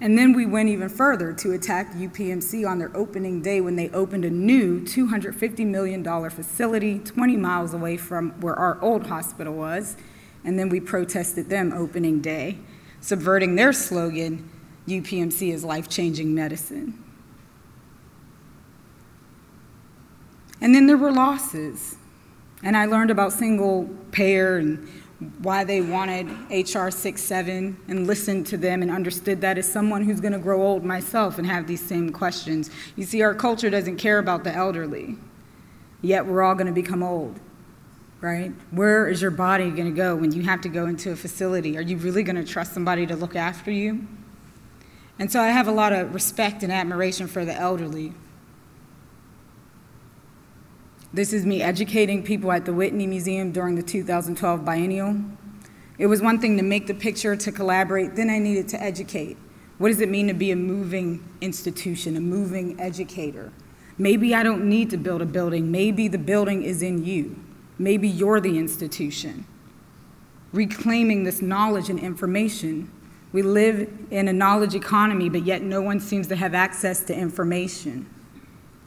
And then we went even further to attack UPMC on their opening day when they opened a new $250 million facility 20 miles away from where our old hospital was. And then we protested them opening day, subverting their slogan UPMC is life changing medicine. And then there were losses. And I learned about single payer and why they wanted HR 67 and listened to them and understood that as someone who's going to grow old myself and have these same questions. You see, our culture doesn't care about the elderly, yet we're all going to become old, right? Where is your body going to go when you have to go into a facility? Are you really going to trust somebody to look after you? And so I have a lot of respect and admiration for the elderly. This is me educating people at the Whitney Museum during the 2012 biennial. It was one thing to make the picture, to collaborate, then I needed to educate. What does it mean to be a moving institution, a moving educator? Maybe I don't need to build a building. Maybe the building is in you. Maybe you're the institution. Reclaiming this knowledge and information. We live in a knowledge economy, but yet no one seems to have access to information.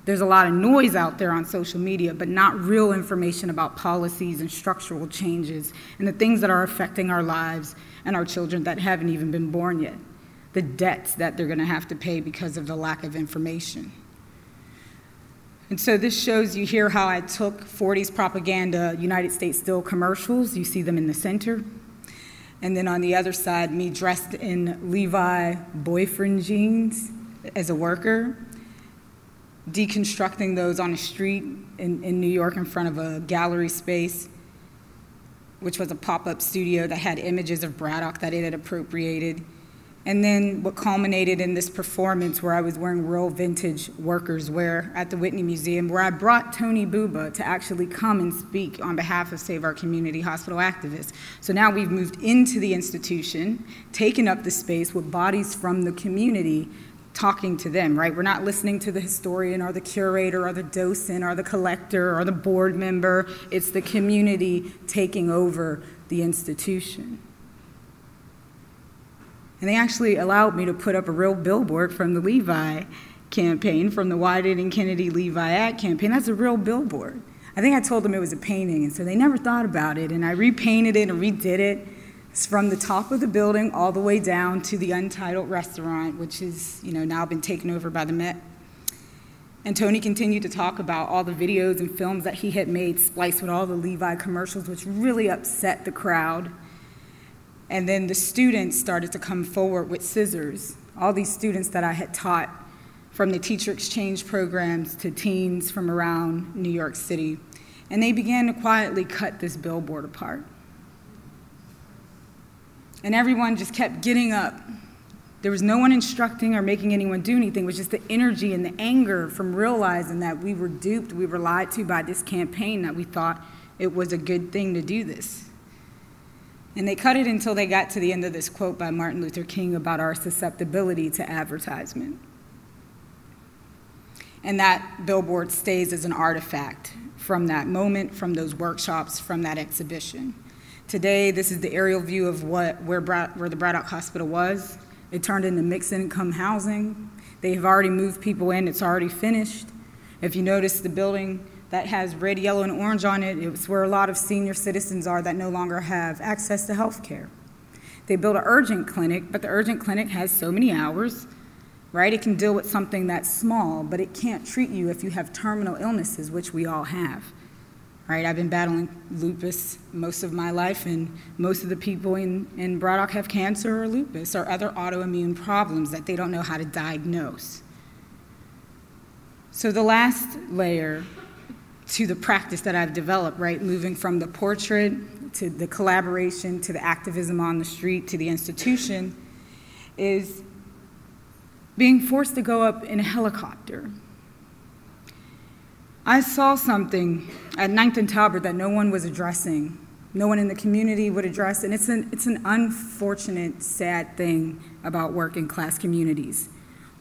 There's a lot of noise out there on social media, but not real information about policies and structural changes and the things that are affecting our lives and our children that haven't even been born yet. The debts that they're going to have to pay because of the lack of information. And so this shows you here how I took 40s propaganda United States Steel commercials. You see them in the center. And then on the other side, me dressed in Levi boyfriend jeans as a worker deconstructing those on a street in, in New York in front of a gallery space, which was a pop up studio that had images of Braddock that it had appropriated. And then what culminated in this performance where I was wearing real vintage workers' wear at the Whitney Museum, where I brought Tony Buba to actually come and speak on behalf of Save Our Community hospital activists. So now we've moved into the institution, taken up the space with bodies from the community talking to them, right? We're not listening to the historian or the curator or the docent or the collector or the board member. It's the community taking over the institution. And they actually allowed me to put up a real billboard from the Levi campaign, from the Why Didn't Kennedy Levi Act campaign. That's a real billboard. I think I told them it was a painting, and so they never thought about it. And I repainted it and redid it. It's from the top of the building all the way down to the untitled restaurant, which is, you know, now been taken over by the Met. And Tony continued to talk about all the videos and films that he had made, spliced with all the Levi commercials, which really upset the crowd. And then the students started to come forward with scissors. All these students that I had taught from the teacher exchange programs to teens from around New York City. And they began to quietly cut this billboard apart. And everyone just kept getting up. There was no one instructing or making anyone do anything. It was just the energy and the anger from realizing that we were duped, we were lied to by this campaign, that we thought it was a good thing to do this. And they cut it until they got to the end of this quote by Martin Luther King about our susceptibility to advertisement. And that billboard stays as an artifact from that moment, from those workshops, from that exhibition. Today, this is the aerial view of what, where, where the Braddock Hospital was. It turned into mixed income housing. They have already moved people in, it's already finished. If you notice the building that has red, yellow, and orange on it, it's where a lot of senior citizens are that no longer have access to health care. They built an urgent clinic, but the urgent clinic has so many hours, right? It can deal with something that's small, but it can't treat you if you have terminal illnesses, which we all have right? I've been battling lupus most of my life, and most of the people in, in Braddock have cancer or lupus or other autoimmune problems that they don't know how to diagnose. So, the last layer to the practice that I've developed, right, moving from the portrait to the collaboration to the activism on the street to the institution, is being forced to go up in a helicopter I saw something at Ninth and Talbert that no one was addressing, no one in the community would address, and it's an, it's an unfortunate, sad thing about working class communities.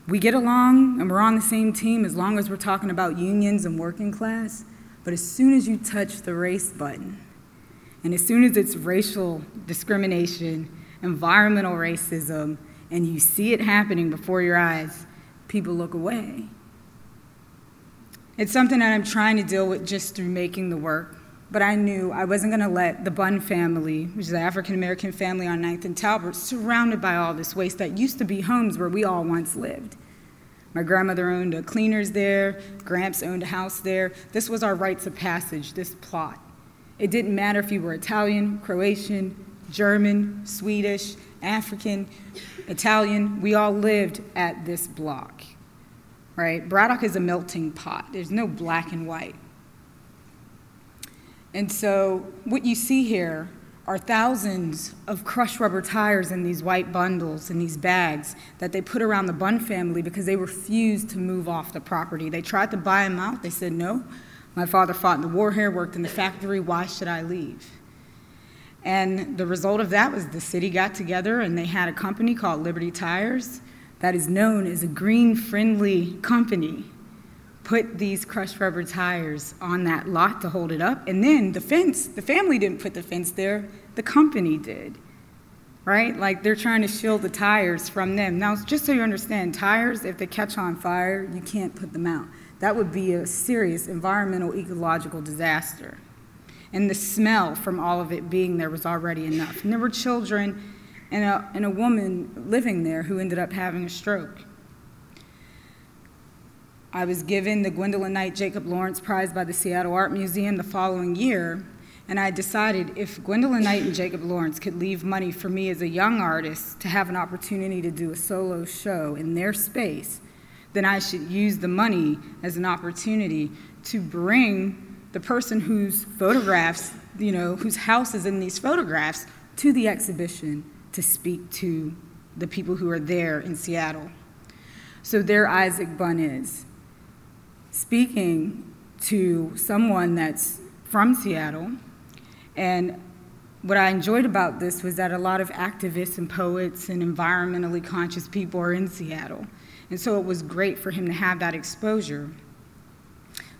We get along and we're on the same team as long as we're talking about unions and working class, but as soon as you touch the race button, and as soon as it's racial discrimination, environmental racism, and you see it happening before your eyes, people look away. It's something that I'm trying to deal with just through making the work. But I knew I wasn't going to let the Bunn family, which is the African American family on 9th and Talbert, surrounded by all this waste that used to be homes where we all once lived. My grandmother owned a cleaners there, Gramps owned a house there. This was our rites of passage, this plot. It didn't matter if you were Italian, Croatian, German, Swedish, African, Italian, we all lived at this block, right? Braddock is a melting pot. There's no black and white. And so what you see here are thousands of crushed rubber tires in these white bundles in these bags that they put around the Bunn family because they refused to move off the property. They tried to buy them out. They said, no, my father fought in the war here, worked in the factory. Why should I leave? And the result of that was the city got together and they had a company called Liberty Tires that is known as a green friendly company. Put these crushed rubber tires on that lot to hold it up. And then the fence, the family didn't put the fence there, the company did. Right? Like they're trying to shield the tires from them. Now, just so you understand, tires, if they catch on fire, you can't put them out. That would be a serious environmental, ecological disaster. And the smell from all of it being there was already enough. And there were children and a, and a woman living there who ended up having a stroke. I was given the Gwendolyn Knight Jacob Lawrence Prize by the Seattle Art Museum the following year, and I decided if Gwendolyn Knight and Jacob Lawrence could leave money for me as a young artist to have an opportunity to do a solo show in their space, then I should use the money as an opportunity to bring the person whose photographs, you know, whose house is in these photographs to the exhibition to speak to the people who are there in Seattle. So there Isaac Bunn is, speaking to someone that's from Seattle. And what I enjoyed about this was that a lot of activists and poets and environmentally conscious people are in Seattle. And so it was great for him to have that exposure.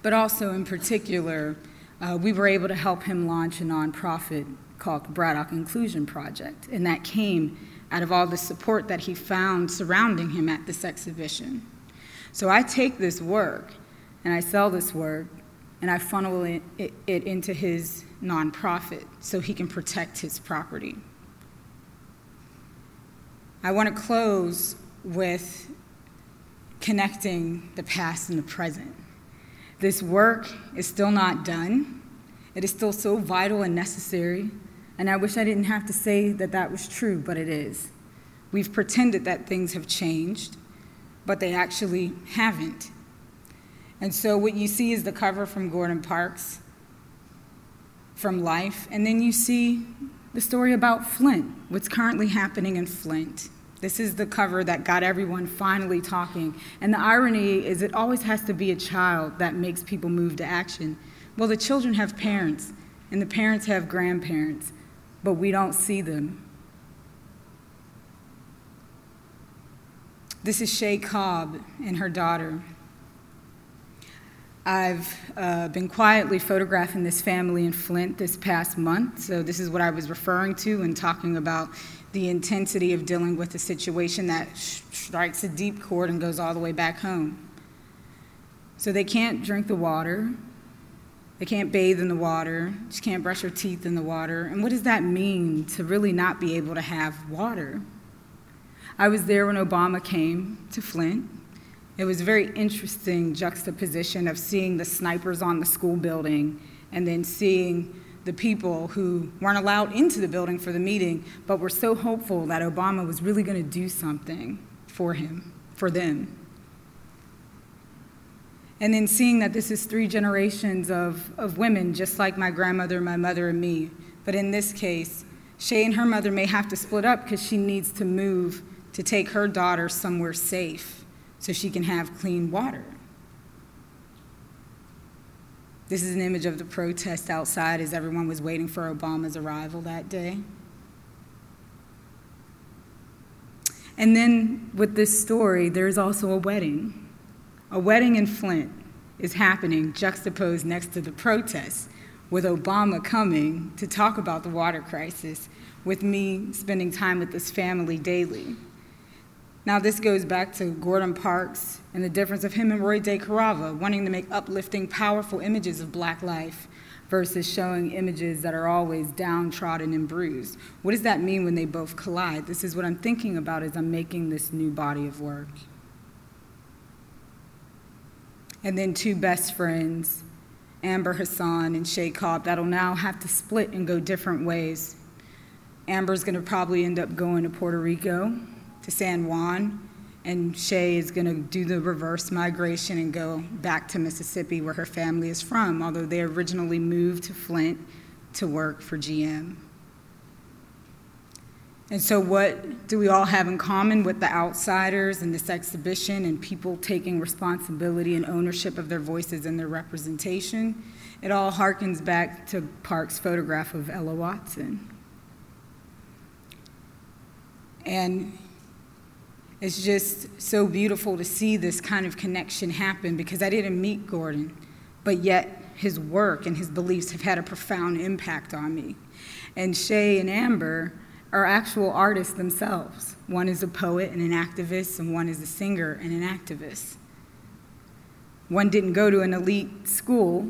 But also, in particular, uh, we were able to help him launch a nonprofit called Braddock Inclusion Project. And that came out of all the support that he found surrounding him at this exhibition. So I take this work and I sell this work and I funnel it, it, it into his nonprofit so he can protect his property. I want to close with connecting the past and the present. This work is still not done. It is still so vital and necessary. And I wish I didn't have to say that that was true, but it is. We've pretended that things have changed, but they actually haven't. And so what you see is the cover from Gordon Parks, from Life, and then you see the story about Flint, what's currently happening in Flint. This is the cover that got everyone finally talking. And the irony is, it always has to be a child that makes people move to action. Well, the children have parents, and the parents have grandparents, but we don't see them. This is Shea Cobb and her daughter. I've uh, been quietly photographing this family in Flint this past month, so this is what I was referring to when talking about the intensity of dealing with a situation that strikes a deep chord and goes all the way back home. So they can't drink the water, they can't bathe in the water, just can't brush their teeth in the water. And what does that mean to really not be able to have water? I was there when Obama came to Flint. It was a very interesting juxtaposition of seeing the snipers on the school building and then seeing the people who weren't allowed into the building for the meeting, but were so hopeful that Obama was really going to do something for him, for them. And then seeing that this is three generations of, of women, just like my grandmother, my mother, and me. But in this case, Shea and her mother may have to split up because she needs to move to take her daughter somewhere safe so she can have clean water. This is an image of the protest outside as everyone was waiting for Obama's arrival that day. And then with this story, there's also a wedding. A wedding in Flint is happening juxtaposed next to the protests, with Obama coming to talk about the water crisis, with me spending time with this family daily. Now, this goes back to Gordon Parks and the difference of him and Roy De DeCarava wanting to make uplifting, powerful images of black life versus showing images that are always downtrodden and bruised. What does that mean when they both collide? This is what I'm thinking about as I'm making this new body of work. And then two best friends Amber Hasan and Shea Cobb that'll now have to split and go different ways. Amber's going to probably end up going to Puerto Rico, to San Juan, and Shea is going to do the reverse migration and go back to Mississippi, where her family is from, although they originally moved to Flint to work for GM. And so, what do we all have in common with the outsiders and this exhibition and people taking responsibility and ownership of their voices and their representation? It all harkens back to Park's photograph of Ella Watson. And it's just so beautiful to see this kind of connection happen because I didn't meet Gordon, but yet his work and his beliefs have had a profound impact on me. And Shea and Amber are actual artists themselves. One is a poet and an activist, and one is a singer and an activist. One didn't go to an elite school,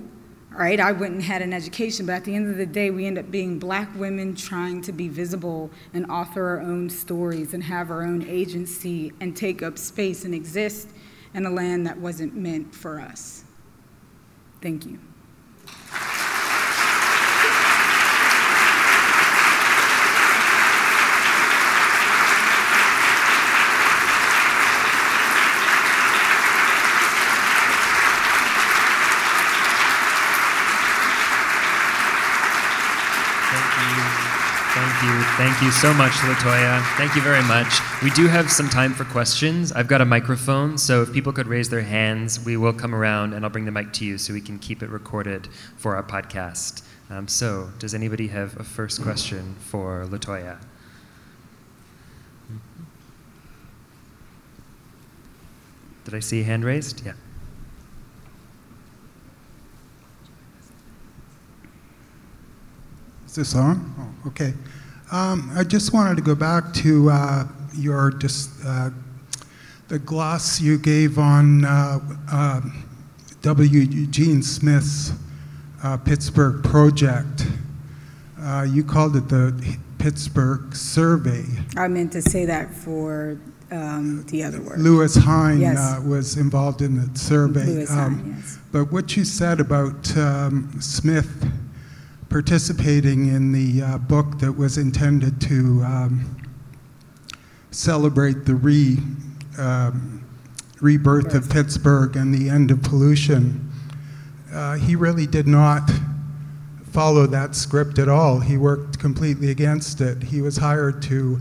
right? I went and had an education, but at the end of the day, we end up being black women trying to be visible and author our own stories and have our own agency and take up space and exist in a land that wasn't meant for us. Thank you. you. Thank you so much, Latoya. Thank you very much. We do have some time for questions. I've got a microphone, so if people could raise their hands, we will come around and I'll bring the mic to you so we can keep it recorded for our podcast. Um, so, does anybody have a first question for Latoya? Did I see a hand raised? Yeah. Is this on? Oh, okay. Um, I just wanted to go back to uh, your just uh, the gloss you gave on uh, uh W. Eugene Smith's uh, Pittsburgh project. Uh, you called it the Pittsburgh Survey. I meant to say that for um, the other word. Lewis Hine yes. was involved in the survey. Lewis um, Hine, yes. But what you said about um, Smith participating in the uh, book that was intended to um, celebrate the re, um, rebirth of Pittsburgh and the end of pollution. Uh, he really did not follow that script at all. He worked completely against it. He was hired to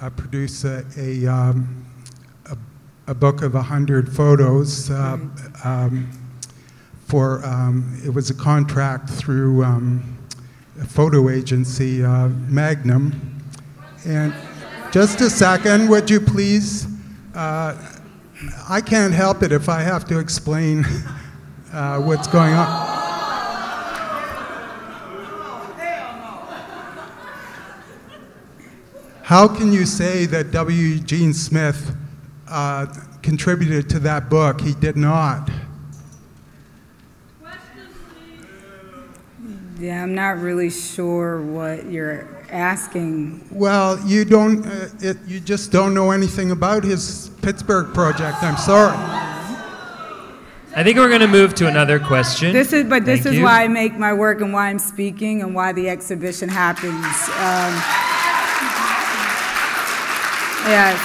uh, produce a, a, um, a, a, book of 100 photos. Uh, um, for um, it was a contract through um, photo agency, uh, Magnum. And just a second, would you please? Uh, I can't help it if I have to explain uh, what's going on. How can you say that W. Gene Smith uh, contributed to that book? He did not. Yeah, I'm not really sure what you're asking. Well, you don't. Uh, it, you just don't know anything about his Pittsburgh project. I'm sorry. I think we're going to move to another question. This is, but this Thank is you. why I make my work and why I'm speaking and why the exhibition happens. Um, yes.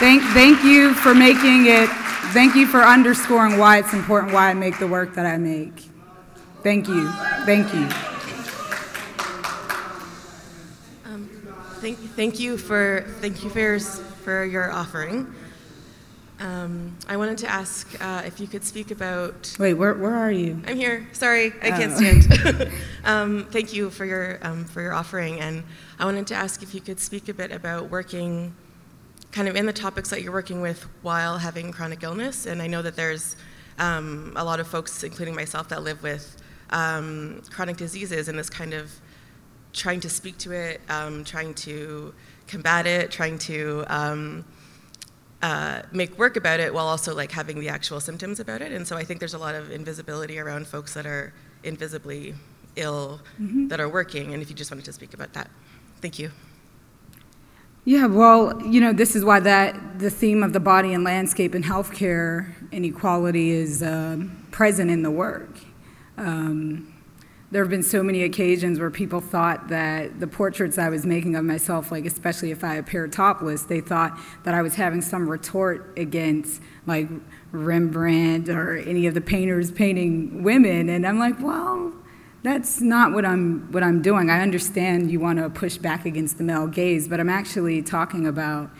Thank, thank you for making it Thank you for underscoring why it's important, why I make the work that I make. Thank you. Thank you. Um, thank, thank you for thank you for, for your offering. Um, I wanted to ask uh, if you could speak about. Wait, where, where are you? I'm here. Sorry, I oh. can't stand. um, thank you for your um, for your offering, and I wanted to ask if you could speak a bit about working kind of in the topics that you're working with while having chronic illness. And I know that there's um, a lot of folks, including myself, that live with um, chronic diseases and this kind of trying to speak to it, um, trying to combat it, trying to um, uh, make work about it while also like having the actual symptoms about it. And so I think there's a lot of invisibility around folks that are invisibly ill mm-hmm. that are working. And if you just wanted to speak about that, thank you. Yeah, well, you know, this is why that the theme of the body and landscape and healthcare inequality is uh, present in the work. Um, there have been so many occasions where people thought that the portraits I was making of myself, like especially if I appeared topless, they thought that I was having some retort against like Rembrandt or any of the painters painting women. And I'm like, well, that's not what I'm what I'm doing. I understand you want to push back against the male gaze, but I'm actually talking about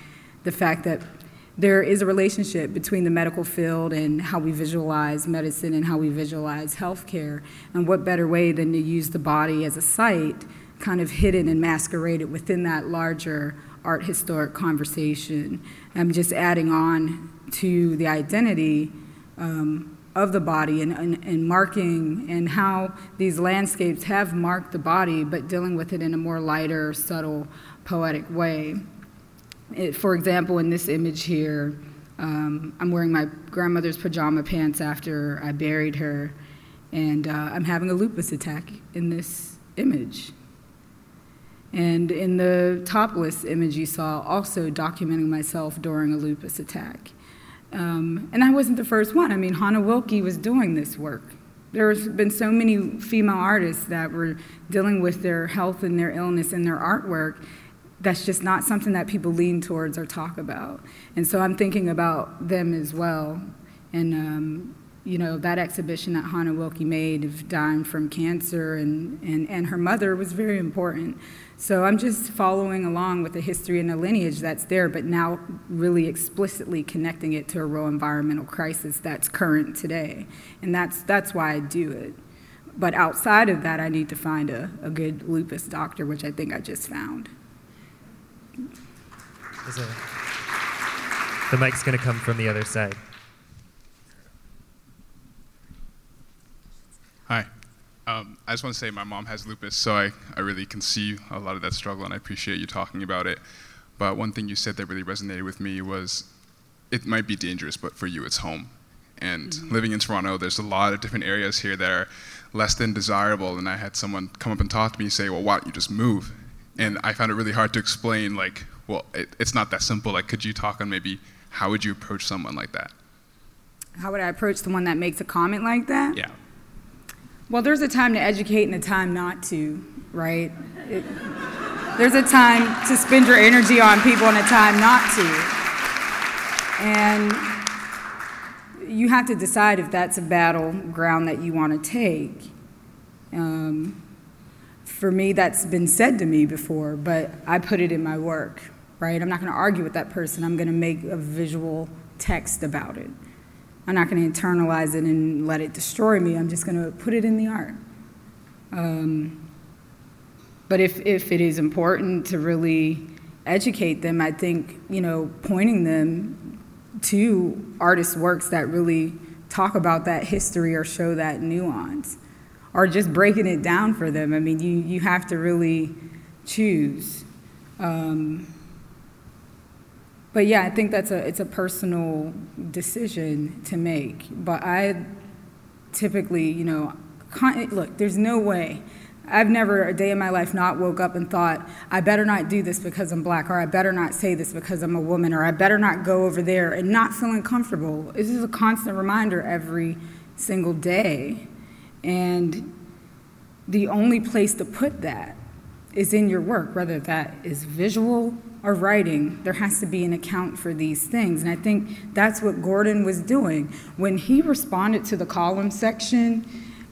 the fact that there is a relationship between the medical field and how we visualize medicine and how we visualize healthcare. And what better way than to use the body as a site, kind of hidden and masqueraded within that larger art historic conversation. I'm just adding on to the identity um, of the body and, and, and, marking and how these landscapes have marked the body, but dealing with it in a more lighter, subtle, poetic way. It, for example, in this image here, um, I'm wearing my grandmother's pajama pants after I buried her, and uh, I'm having a lupus attack in this image. And in the topless image you saw, also documenting myself during a lupus attack. Um, and I wasn't the first one. I mean, Hannah Wilke was doing this work. There's been so many female artists that were dealing with their health and their illness in their artwork that's just not something that people lean towards or talk about. And so I'm thinking about them as well. And, um, you know, that exhibition that Hannah Wilke made of dying from cancer and, and, and her mother was very important. So I'm just following along with the history and the lineage that's there, but now really explicitly connecting it to a real environmental crisis that's current today. And that's, that's why I do it. But outside of that, I need to find a, a good lupus doctor, which I think I just found. The mic's going to come from the other side. Hi. Um, I just want to say my mom has lupus, so I, I really can see a lot of that struggle, and I appreciate you talking about it. But one thing you said that really resonated with me was it might be dangerous, but for you, it's home. And mm-hmm. living in Toronto, there's a lot of different areas here that are less than desirable. And I had someone come up and talk to me and say, Well, why don't you just move? and I found it really hard to explain. Like, well, it, it's not that simple. Like, could you talk on maybe how would you approach someone like that? How would I approach the one that makes a comment like that? Yeah. Well, there's a time to educate and a time not to, right? It, there's a time to spend your energy on people and a time not to. And you have to decide if that's a battleground that you want to take. Um, for me, that's been said to me before, but I put it in my work, right? I'm not going to argue with that person. I'm going to make a visual text about it. I'm not going to internalize it and let it destroy me. I'm just going to put it in the art. Um, but if, if it is important to really educate them, I think, you know, pointing them to artists' works that really talk about that history or show that nuance or just breaking it down for them. I mean, you, you have to really choose. Um, but yeah, I think that's a it's a personal decision to make. But I typically, you know, look, there's no way. I've never a day in my life not woke up and thought, I better not do this because I'm black, or I better not say this because I'm a woman, or I better not go over there and not feeling comfortable. This is a constant reminder every single day. And the only place to put that is in your work, whether that is visual or writing. There has to be an account for these things. And I think that's what Gordon was doing. When he responded to the column section,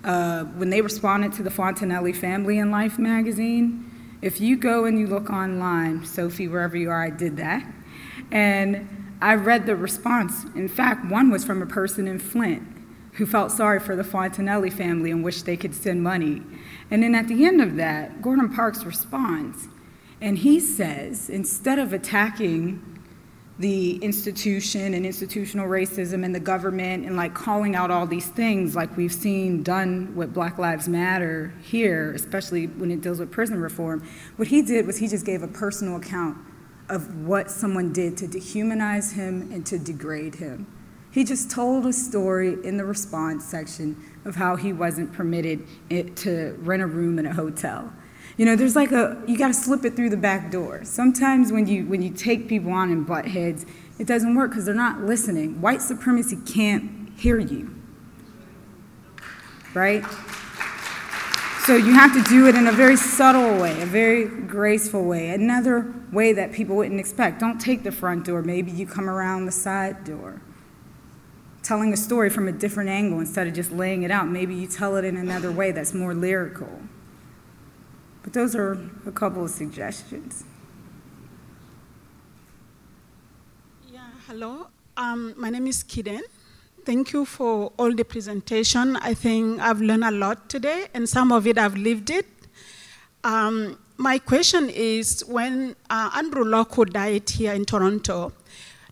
uh, when they responded to the Fontenelle Family and Life magazine, if you go and you look online, Sophie, wherever you are, I did that. And I read the response. In fact, one was from a person in Flint who felt sorry for the Fontenelle family and wished they could send money. And then at the end of that, Gordon Parks responds, and he says, instead of attacking the institution and institutional racism and the government and like calling out all these things like we've seen done with Black Lives Matter here, especially when it deals with prison reform, what he did was he just gave a personal account of what someone did to dehumanize him and to degrade him. He just told a story in the response section of how he wasn't permitted to rent a room in a hotel. You know, there's like a you got to slip it through the back door. Sometimes when you when you take people on and butt heads, it doesn't work because they're not listening. White supremacy can't hear you. Right? So you have to do it in a very subtle way, a very graceful way, another way that people wouldn't expect. Don't take the front door, maybe you come around the side door. Telling a story from a different angle instead of just laying it out, maybe you tell it in another way that's more lyrical. But those are a couple of suggestions. Yeah, hello. Um, my name is Kiden. Thank you for all the presentation. I think I've learned a lot today, and some of it I've lived it. Um, my question is, when uh, Andrew Loku died here in Toronto,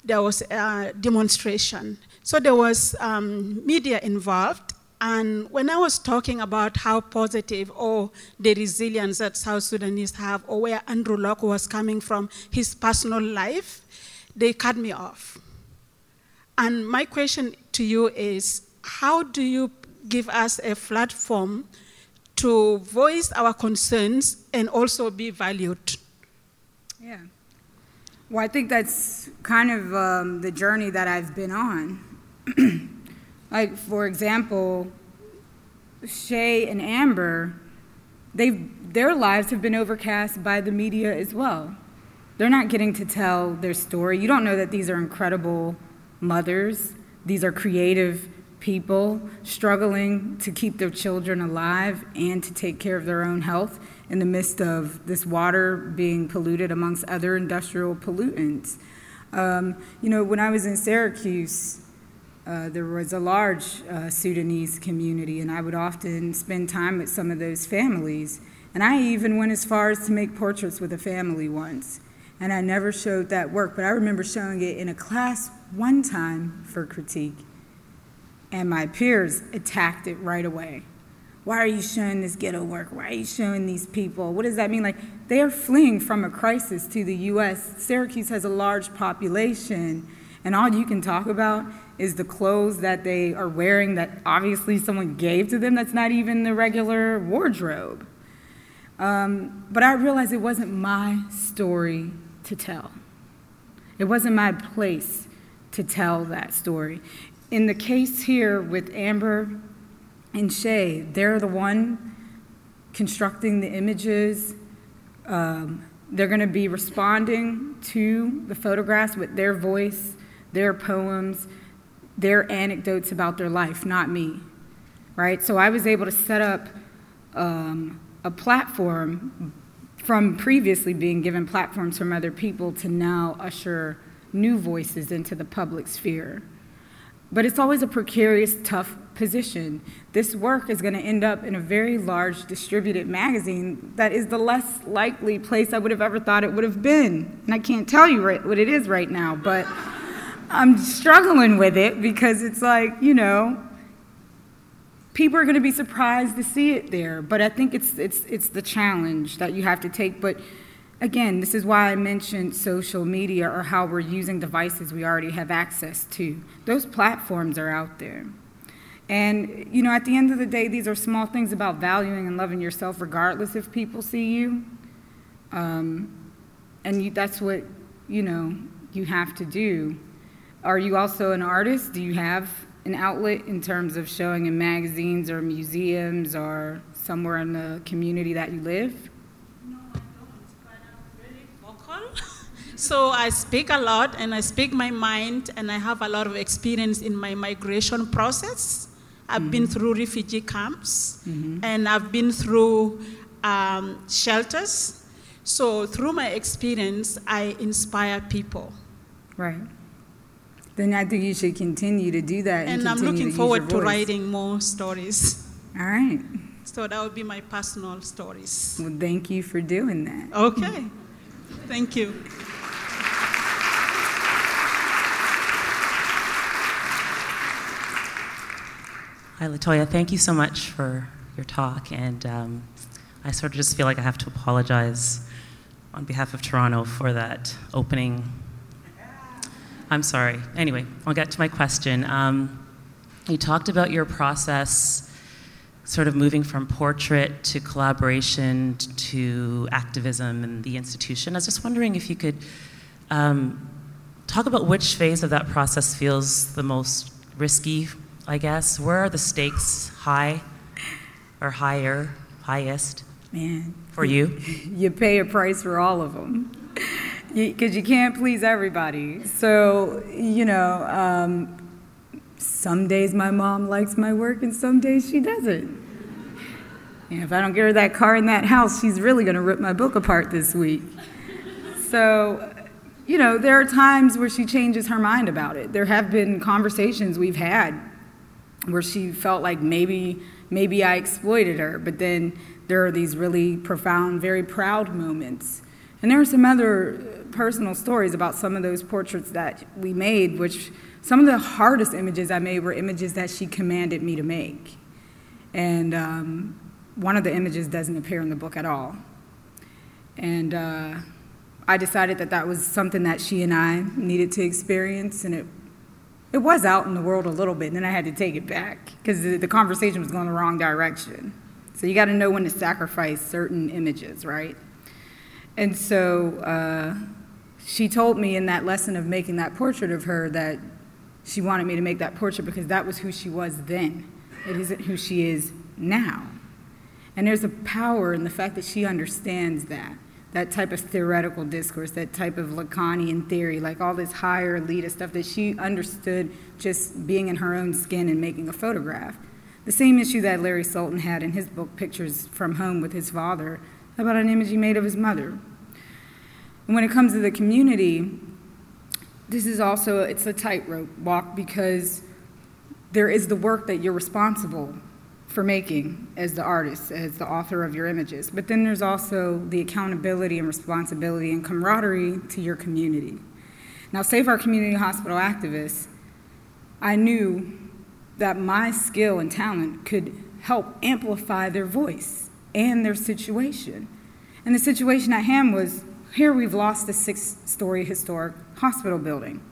there was a demonstration. So there was um, media involved, and when I was talking about how positive or the resilience that South Sudanese have, or where Andrew Loku was coming from, his personal life, they cut me off. And my question to you is how do you give us a platform to voice our concerns and also be valued? Yeah. Well, I think that's kind of um, the journey that I've been on. like, for example, Shea and Amber, they their lives have been overcast by the media as well. They're not getting to tell their story. You don't know that these are incredible mothers. These are creative people struggling to keep their children alive and to take care of their own health in the midst of this water being polluted amongst other industrial pollutants. Um, you know, when I was in Syracuse, uh, there was a large uh, Sudanese community, and I would often spend time with some of those families. And I even went as far as to make portraits with a family once. And I never showed that work, but I remember showing it in a class one time for critique, and my peers attacked it right away. Why are you showing this ghetto work? Why are you showing these people? What does that mean? Like, they are fleeing from a crisis to the US. Syracuse has a large population, and all you can talk about is the clothes that they are wearing that obviously someone gave to them that's not even the regular wardrobe. Um, but I realized it wasn't my story to tell. It wasn't my place to tell that story. In the case here with Amber and Shea, they're the one constructing the images. Um, they're going to be responding to the photographs with their voice, their poems, their anecdotes about their life, not me. Right? So I was able to set up um, a platform from previously being given platforms from other people to now usher new voices into the public sphere. But it's always a precarious, tough position. This work is going to end up in a very large distributed magazine that is the less likely place I would have ever thought it would have been. And I can't tell you right, what it is right now, but I'm struggling with it because it's like, you know, people are going to be surprised to see it there. But I think it's, it's, it's the challenge that you have to take. But Again, this is why I mentioned social media or how we're using devices we already have access to. Those platforms are out there. And, you know, at the end of the day, these are small things about valuing and loving yourself regardless if people see you. Um, and you, that's what, you know, you have to do. Are you also an artist? Do you have an outlet in terms of showing in magazines or museums or somewhere in the community that you live? No, I don't, but I'm really vocal. so I speak a lot and I speak my mind and I have a lot of experience in my migration process. I've mm-hmm. been through refugee camps mm-hmm. and I've been through um, shelters. So through my experience, I inspire people. Right. Then I think you should continue to do that. And, and I'm looking to forward to writing more stories. All right. So that would be my personal stories. Well, thank you for doing that. Okay. Thank you. Hi, LaToya. Thank you so much for your talk. And um, I sort of just feel like I have to apologize on behalf of Toronto for that opening. I'm sorry. Anyway, I'll get to my question. Um, you talked about your process sort of moving from portrait to collaboration to activism in the institution. I was just wondering if you could um, talk about which phase of that process feels the most risky, I guess. Where are the stakes high or higher, highest? Man. For you? You pay a price for all of them because you, can't please everybody. So, you know, um, some days my mom likes my work and some days she doesn't. And if I don't get her that car in that house, she's really going to rip my book apart this week. So, you know, there are times where she changes her mind about it. There have been conversations we've had where she felt like maybe maybe I exploited her, but then there are these really profound, very proud moments. And there are some other personal stories about some of those portraits that we made, which some of the hardest images I made were images that she commanded me to make. And um, one of the images doesn't appear in the book at all. And uh, I decided that that was something that she and I needed to experience, and it it was out in the world a little bit, and then I had to take it back because the, the conversation was going the wrong direction. So you got to know when to sacrifice certain images, right? And so uh, she told me in that lesson of making that portrait of her that she wanted me to make that portrait because that was who she was then. It isn't who she is now. And there's a power in the fact that she understands that, that type of theoretical discourse, that type of Lacanian theory, like all this higher elitist stuff that she understood just being in her own skin and making a photograph. The same issue that Larry Sultan had in his book, Pictures from Home with his father, about an image he made of his mother. And when it comes to the community, this is also it's a tightrope walk because there is the work that you're responsible for making as the artist, as the author of your images. But then there's also the accountability and responsibility and camaraderie to your community. Now, Save Our Community Hospital activists, I knew that my skill and talent could help amplify their voice and their situation. And the situation at hand was here we've lost a six story historic hospital building.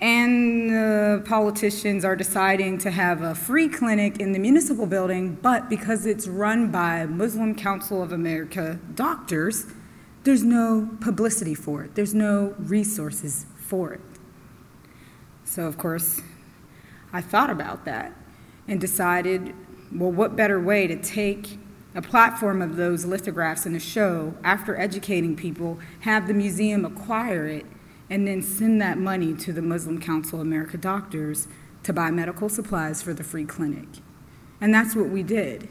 And the politicians are deciding to have a free clinic in the municipal building, but because it's run by Muslim Council of America doctors, there's no publicity for it, there's no resources for it. So, of course, I thought about that and decided well, what better way to take a platform of those lithographs in a show after educating people, have the museum acquire it, and then send that money to the Muslim Council of America doctors to buy medical supplies for the free clinic. And that's what we did.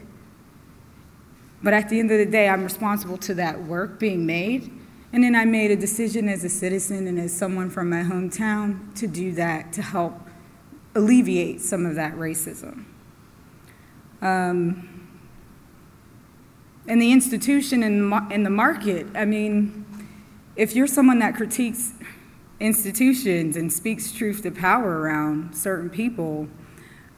But at the end of the day, I'm responsible to that work being made. And then I made a decision as a citizen and as someone from my hometown to do that to help alleviate some of that racism. Um, and the institution and, the market. I mean, if you're someone that critiques institutions and speaks truth to power around certain people,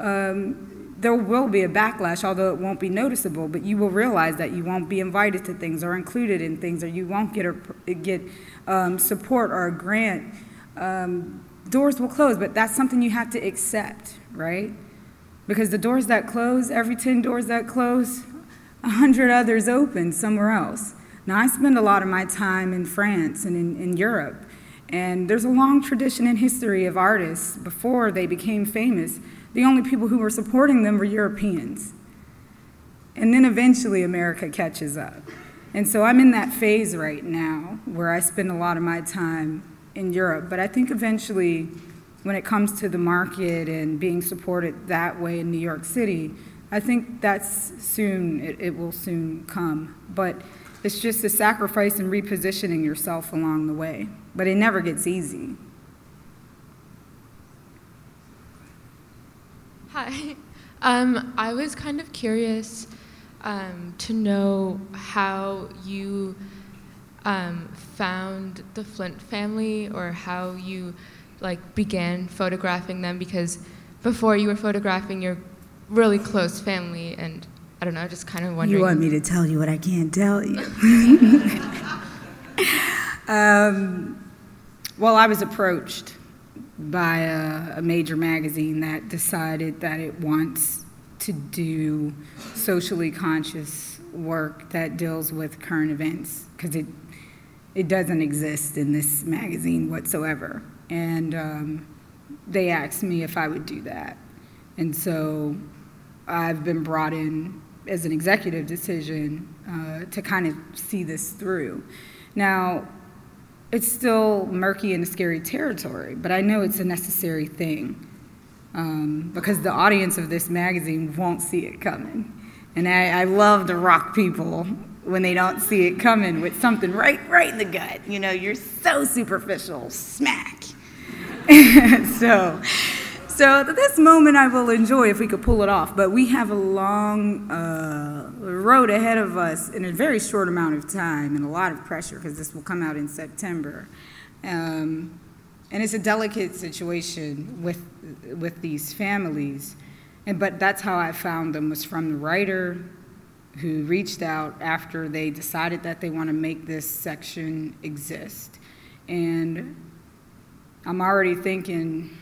um, there will be a backlash, although it won't be noticeable. But you will realize that you won't be invited to things or included in things, or you won't get a, get um, support or a grant. Um, doors will close, but that's something you have to accept, right? Because the doors that close, every 10 doors that close, a hundred others open somewhere else. Now, I spend a lot of my time in France and in, in Europe, and there's a long tradition and history of artists before they became famous. The only people who were supporting them were Europeans. And then eventually America catches up. And so I'm in that phase right now where I spend a lot of my time in Europe. But I think eventually, when it comes to the market and being supported that way in New York City, I think that's soon, it, it will soon come. But it's just a sacrifice and repositioning yourself along the way. But it never gets easy. Hi. Um, I was kind of curious um, to know how you um, found the Flint family or how you like began photographing them because before you were photographing your really close family, and I don't know, just kind of wondering. You want me to tell you what I can't tell you? um, well, I was approached by a, a, major magazine that decided that it wants to do socially conscious work that deals with current events because it it doesn't exist in this magazine whatsoever. And um, they asked me if I would do that. And so I've been brought in as an executive decision uh, to kind of see this through. Now, it's still murky and scary territory, but I know it's a necessary thing um, because the audience of this magazine won't see it coming. And I, I love to rock people when they don't see it coming with something right, right in the gut. You know, you're so superficial, smack. so, so this moment I will enjoy if we could pull it off. But we have a long uh, road ahead of us in a very short amount of time and a lot of pressure because this will come out in September. Um, and it's a delicate situation with with these families. And but that's how I found them was from the writer who reached out after they decided that they want to make this section exist. And I'm already thinking,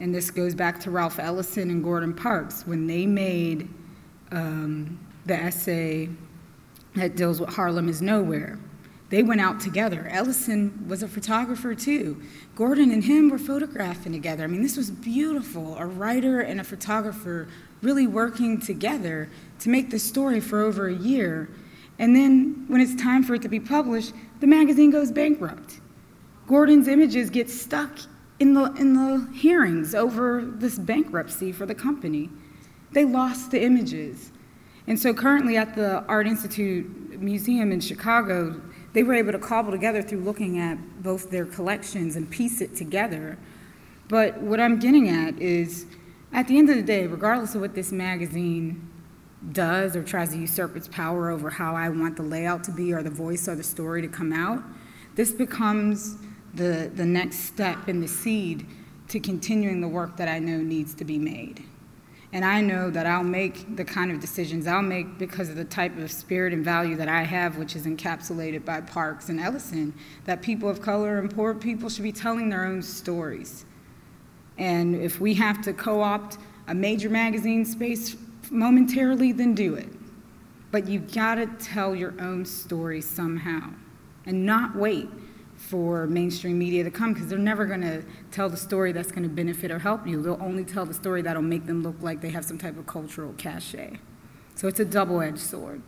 and this goes back to Ralph Ellison and Gordon Parks, when they made um, the essay that deals with Harlem is Nowhere. They went out together. Ellison was a photographer too. Gordon and him were photographing together. I mean, this was beautiful. A writer and a photographer really working together to make the story for over a year. And then when it's time for it to be published, the magazine goes bankrupt. Gordon's images get stuck in the, in the hearings over this bankruptcy for the company. They lost the images. And so currently at the Art Institute Museum in Chicago, they were able to cobble together through looking at both their collections and piece it together. But what I'm getting at is, at the end of the day, regardless of what this magazine does or tries to usurp its power over how I want the layout to be or the voice or the story to come out, this becomes the, the next step in the seed to continuing the work that I know needs to be made. And I know that I'll make the kind of decisions I'll make because of the type of spirit and value that I have, which is encapsulated by Parks and Ellison, that people of color and poor people should be telling their own stories. And if we have to co opt a major magazine space momentarily, then do it. But you've got to tell your own story somehow and not wait for mainstream media to come because they're never going to tell the story that's going to benefit or help you. They'll only tell the story that'll make them look like they have some type of cultural cachet. So it's a double edged sword.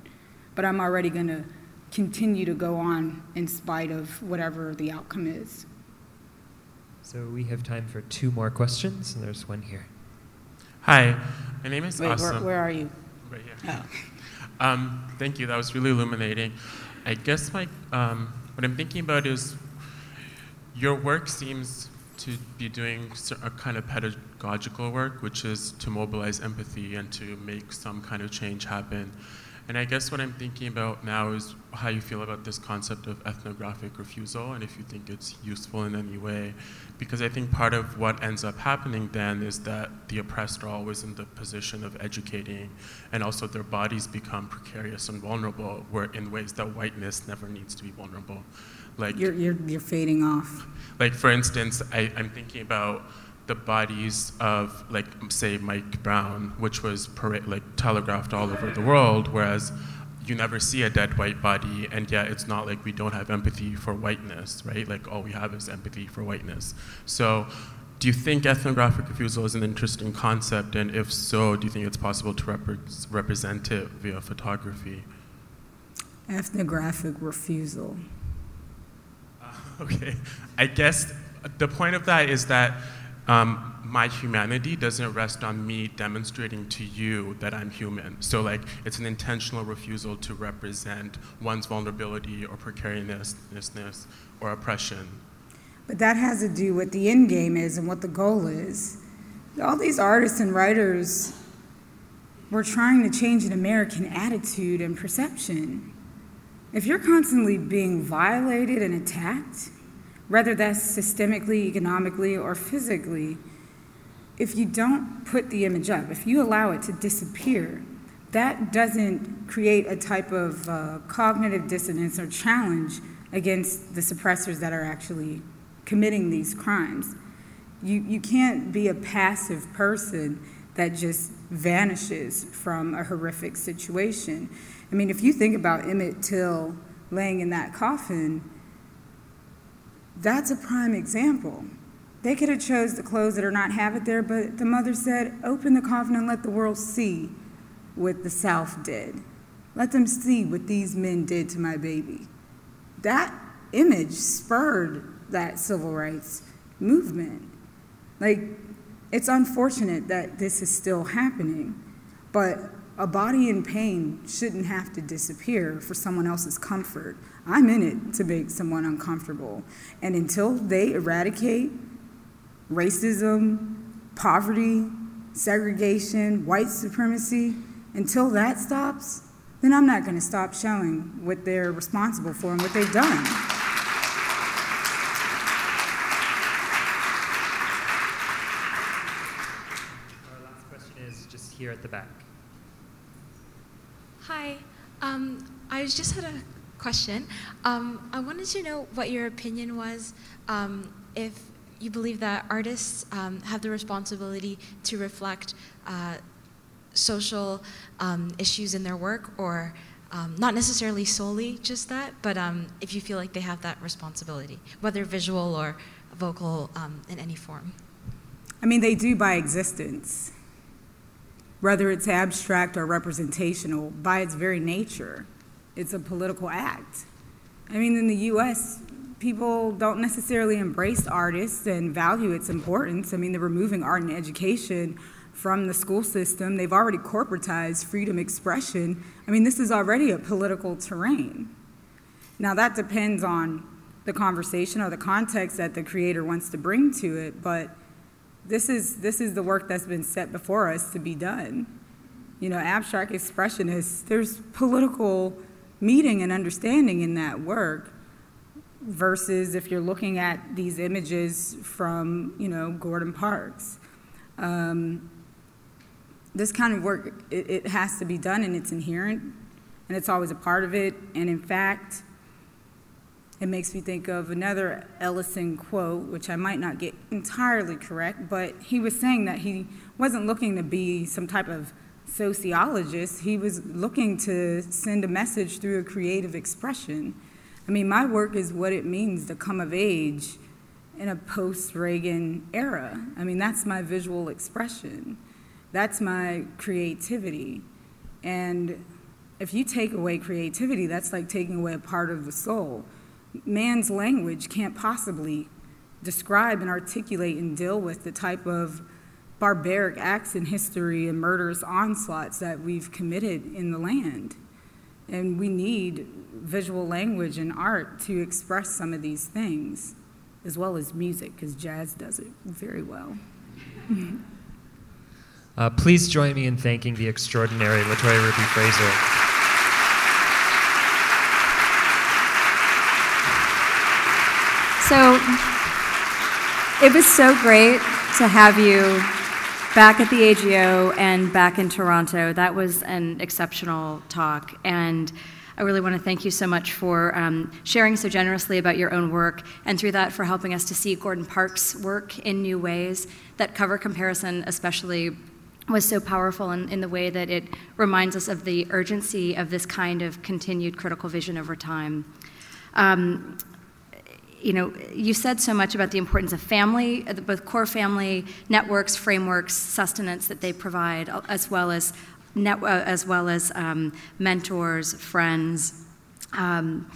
But I'm already going to continue to go on in spite of whatever the outcome is. So we have time for two more questions, and there's one here. Hi, my name is Wait, Asa. where, where are you? Right here. Oh. Um, thank you. That was really illuminating. I guess my um, what I'm thinking about is your work seems to be doing a kind of pedagogical work, which is to mobilize empathy and to make some kind of change happen. And I guess what I'm thinking about now is how you feel about this concept of ethnographic refusal and if you think it's useful in any way. Because I think part of what ends up happening then is that the oppressed are always in the position of educating, and also their bodies become precarious and vulnerable where in ways that whiteness never needs to be vulnerable. Like You're, you're, you're fading off. like for instance, I, I'm thinking about the bodies of like say Mike Brown, which was like telegraphed all over the world, whereas you never see a dead white body, and yet it's not like we don't have empathy for whiteness, right? Like all we have is empathy for whiteness. So. Do you think ethnographic refusal is an interesting concept, and if so, do you think it's possible to repre- represent it via photography? Ethnographic refusal. Okay. I guess the point of that is that um, my humanity doesn't rest on me demonstrating to you that I'm human. So, like, it's an intentional refusal to represent one's vulnerability or precariousness or oppression. But that has to do what the end game is and what the goal is. All these artists and writers were trying to change an American attitude and perception. If you're constantly being violated and attacked, whether that's systemically, economically, or physically, if you don't put the image up, if you allow it to disappear, that doesn't create a type of uh, cognitive dissonance or challenge against the suppressors that are actually committing these crimes. You, you can't be a passive person that just vanishes from a horrific situation. I mean, if you think about Emmett Till laying in that coffin, that's a prime example. They could have chose the clothes that are not have it there, but the mother said, open the coffin and let the world see what the South did. Let them see what these men did to my baby. That image spurred that civil rights movement. Like, it's unfortunate that this is still happening, but a body in pain shouldn't have to disappear for someone else's comfort. I'm in it to make someone uncomfortable. And until they eradicate racism, poverty, segregation, white supremacy, until that stops, then I'm not going to stop showing what they're responsible for and what they've done. Our last question is just here at the back. Um, I just had a question. Um, I wanted to know what your opinion was um, if you believe that artists um, have the responsibility to reflect uh, social um, issues in their work, or um, not necessarily solely just that, but if you feel like they have that responsibility, whether visual or vocal in any form. I mean, they do by existence, whether it's abstract or representational, by its very nature. It's a political act. I mean, in the US, people don't necessarily embrace artists and value its importance. I mean, they're removing art and education from the school system. They've already corporatized freedom expression. I mean, this is already a political terrain. Now, that depends on the conversation or the context that the creator wants to bring to it, but this is, this is the work that's been set before us to be done. You know, abstract expressionists, there's political meaning and understanding in that work versus if you're looking at these images from, you know, Gordon Parks. Um, this kind of work, it, it has to be done and it's inherent and it's always a part of it. And in fact, it makes me think of another Ellison quote, which I might not get entirely correct, but he was saying that he wasn't looking to be some type of sociologist. He was looking to send a message through a creative expression. I mean, my work is what it means to come of age in a post Reagan era. I mean, that's my visual expression. That's my creativity. And if you take away creativity, that's like taking away a part of the soul. Man's language can't possibly describe and articulate and deal with the type of barbaric acts in history and murderous onslaughts that we've committed in the land. And we need visual language and art to express some of these things, as well as music, because jazz does it very well. Uh, please join me in thanking the extraordinary LaToya Ruby Frazier. So it was so great to have you back at the AGO and back in Toronto. That was an exceptional talk. And I really want to thank you so much for um, sharing so generously about your own work, and through that, for helping us to see Gordon Parks' work in new ways. That cover comparison, especially, was so powerful in, in the way that it reminds us of the urgency of this kind of continued critical vision over time. Um, you know, you said so much about the importance of family, uh, both core family networks, frameworks, sustenance that they provide, uh, as well as net, uh, as well as um, mentors, friends. Um,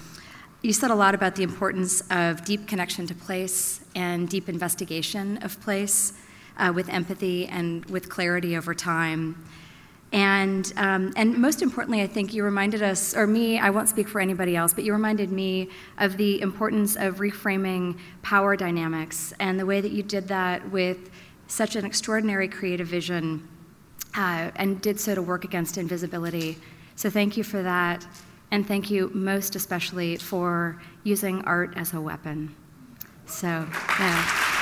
you said a lot about the importance of deep connection to place and deep investigation of place uh, with empathy and with clarity over time. And, um, and most importantly, I think you reminded us, or me, I won't speak for anybody else, but you reminded me of the importance of reframing power dynamics and the way that you did that with such an extraordinary creative vision uh, and did so to work against invisibility. So thank you for that. And thank you most especially for using art as a weapon. So, yeah.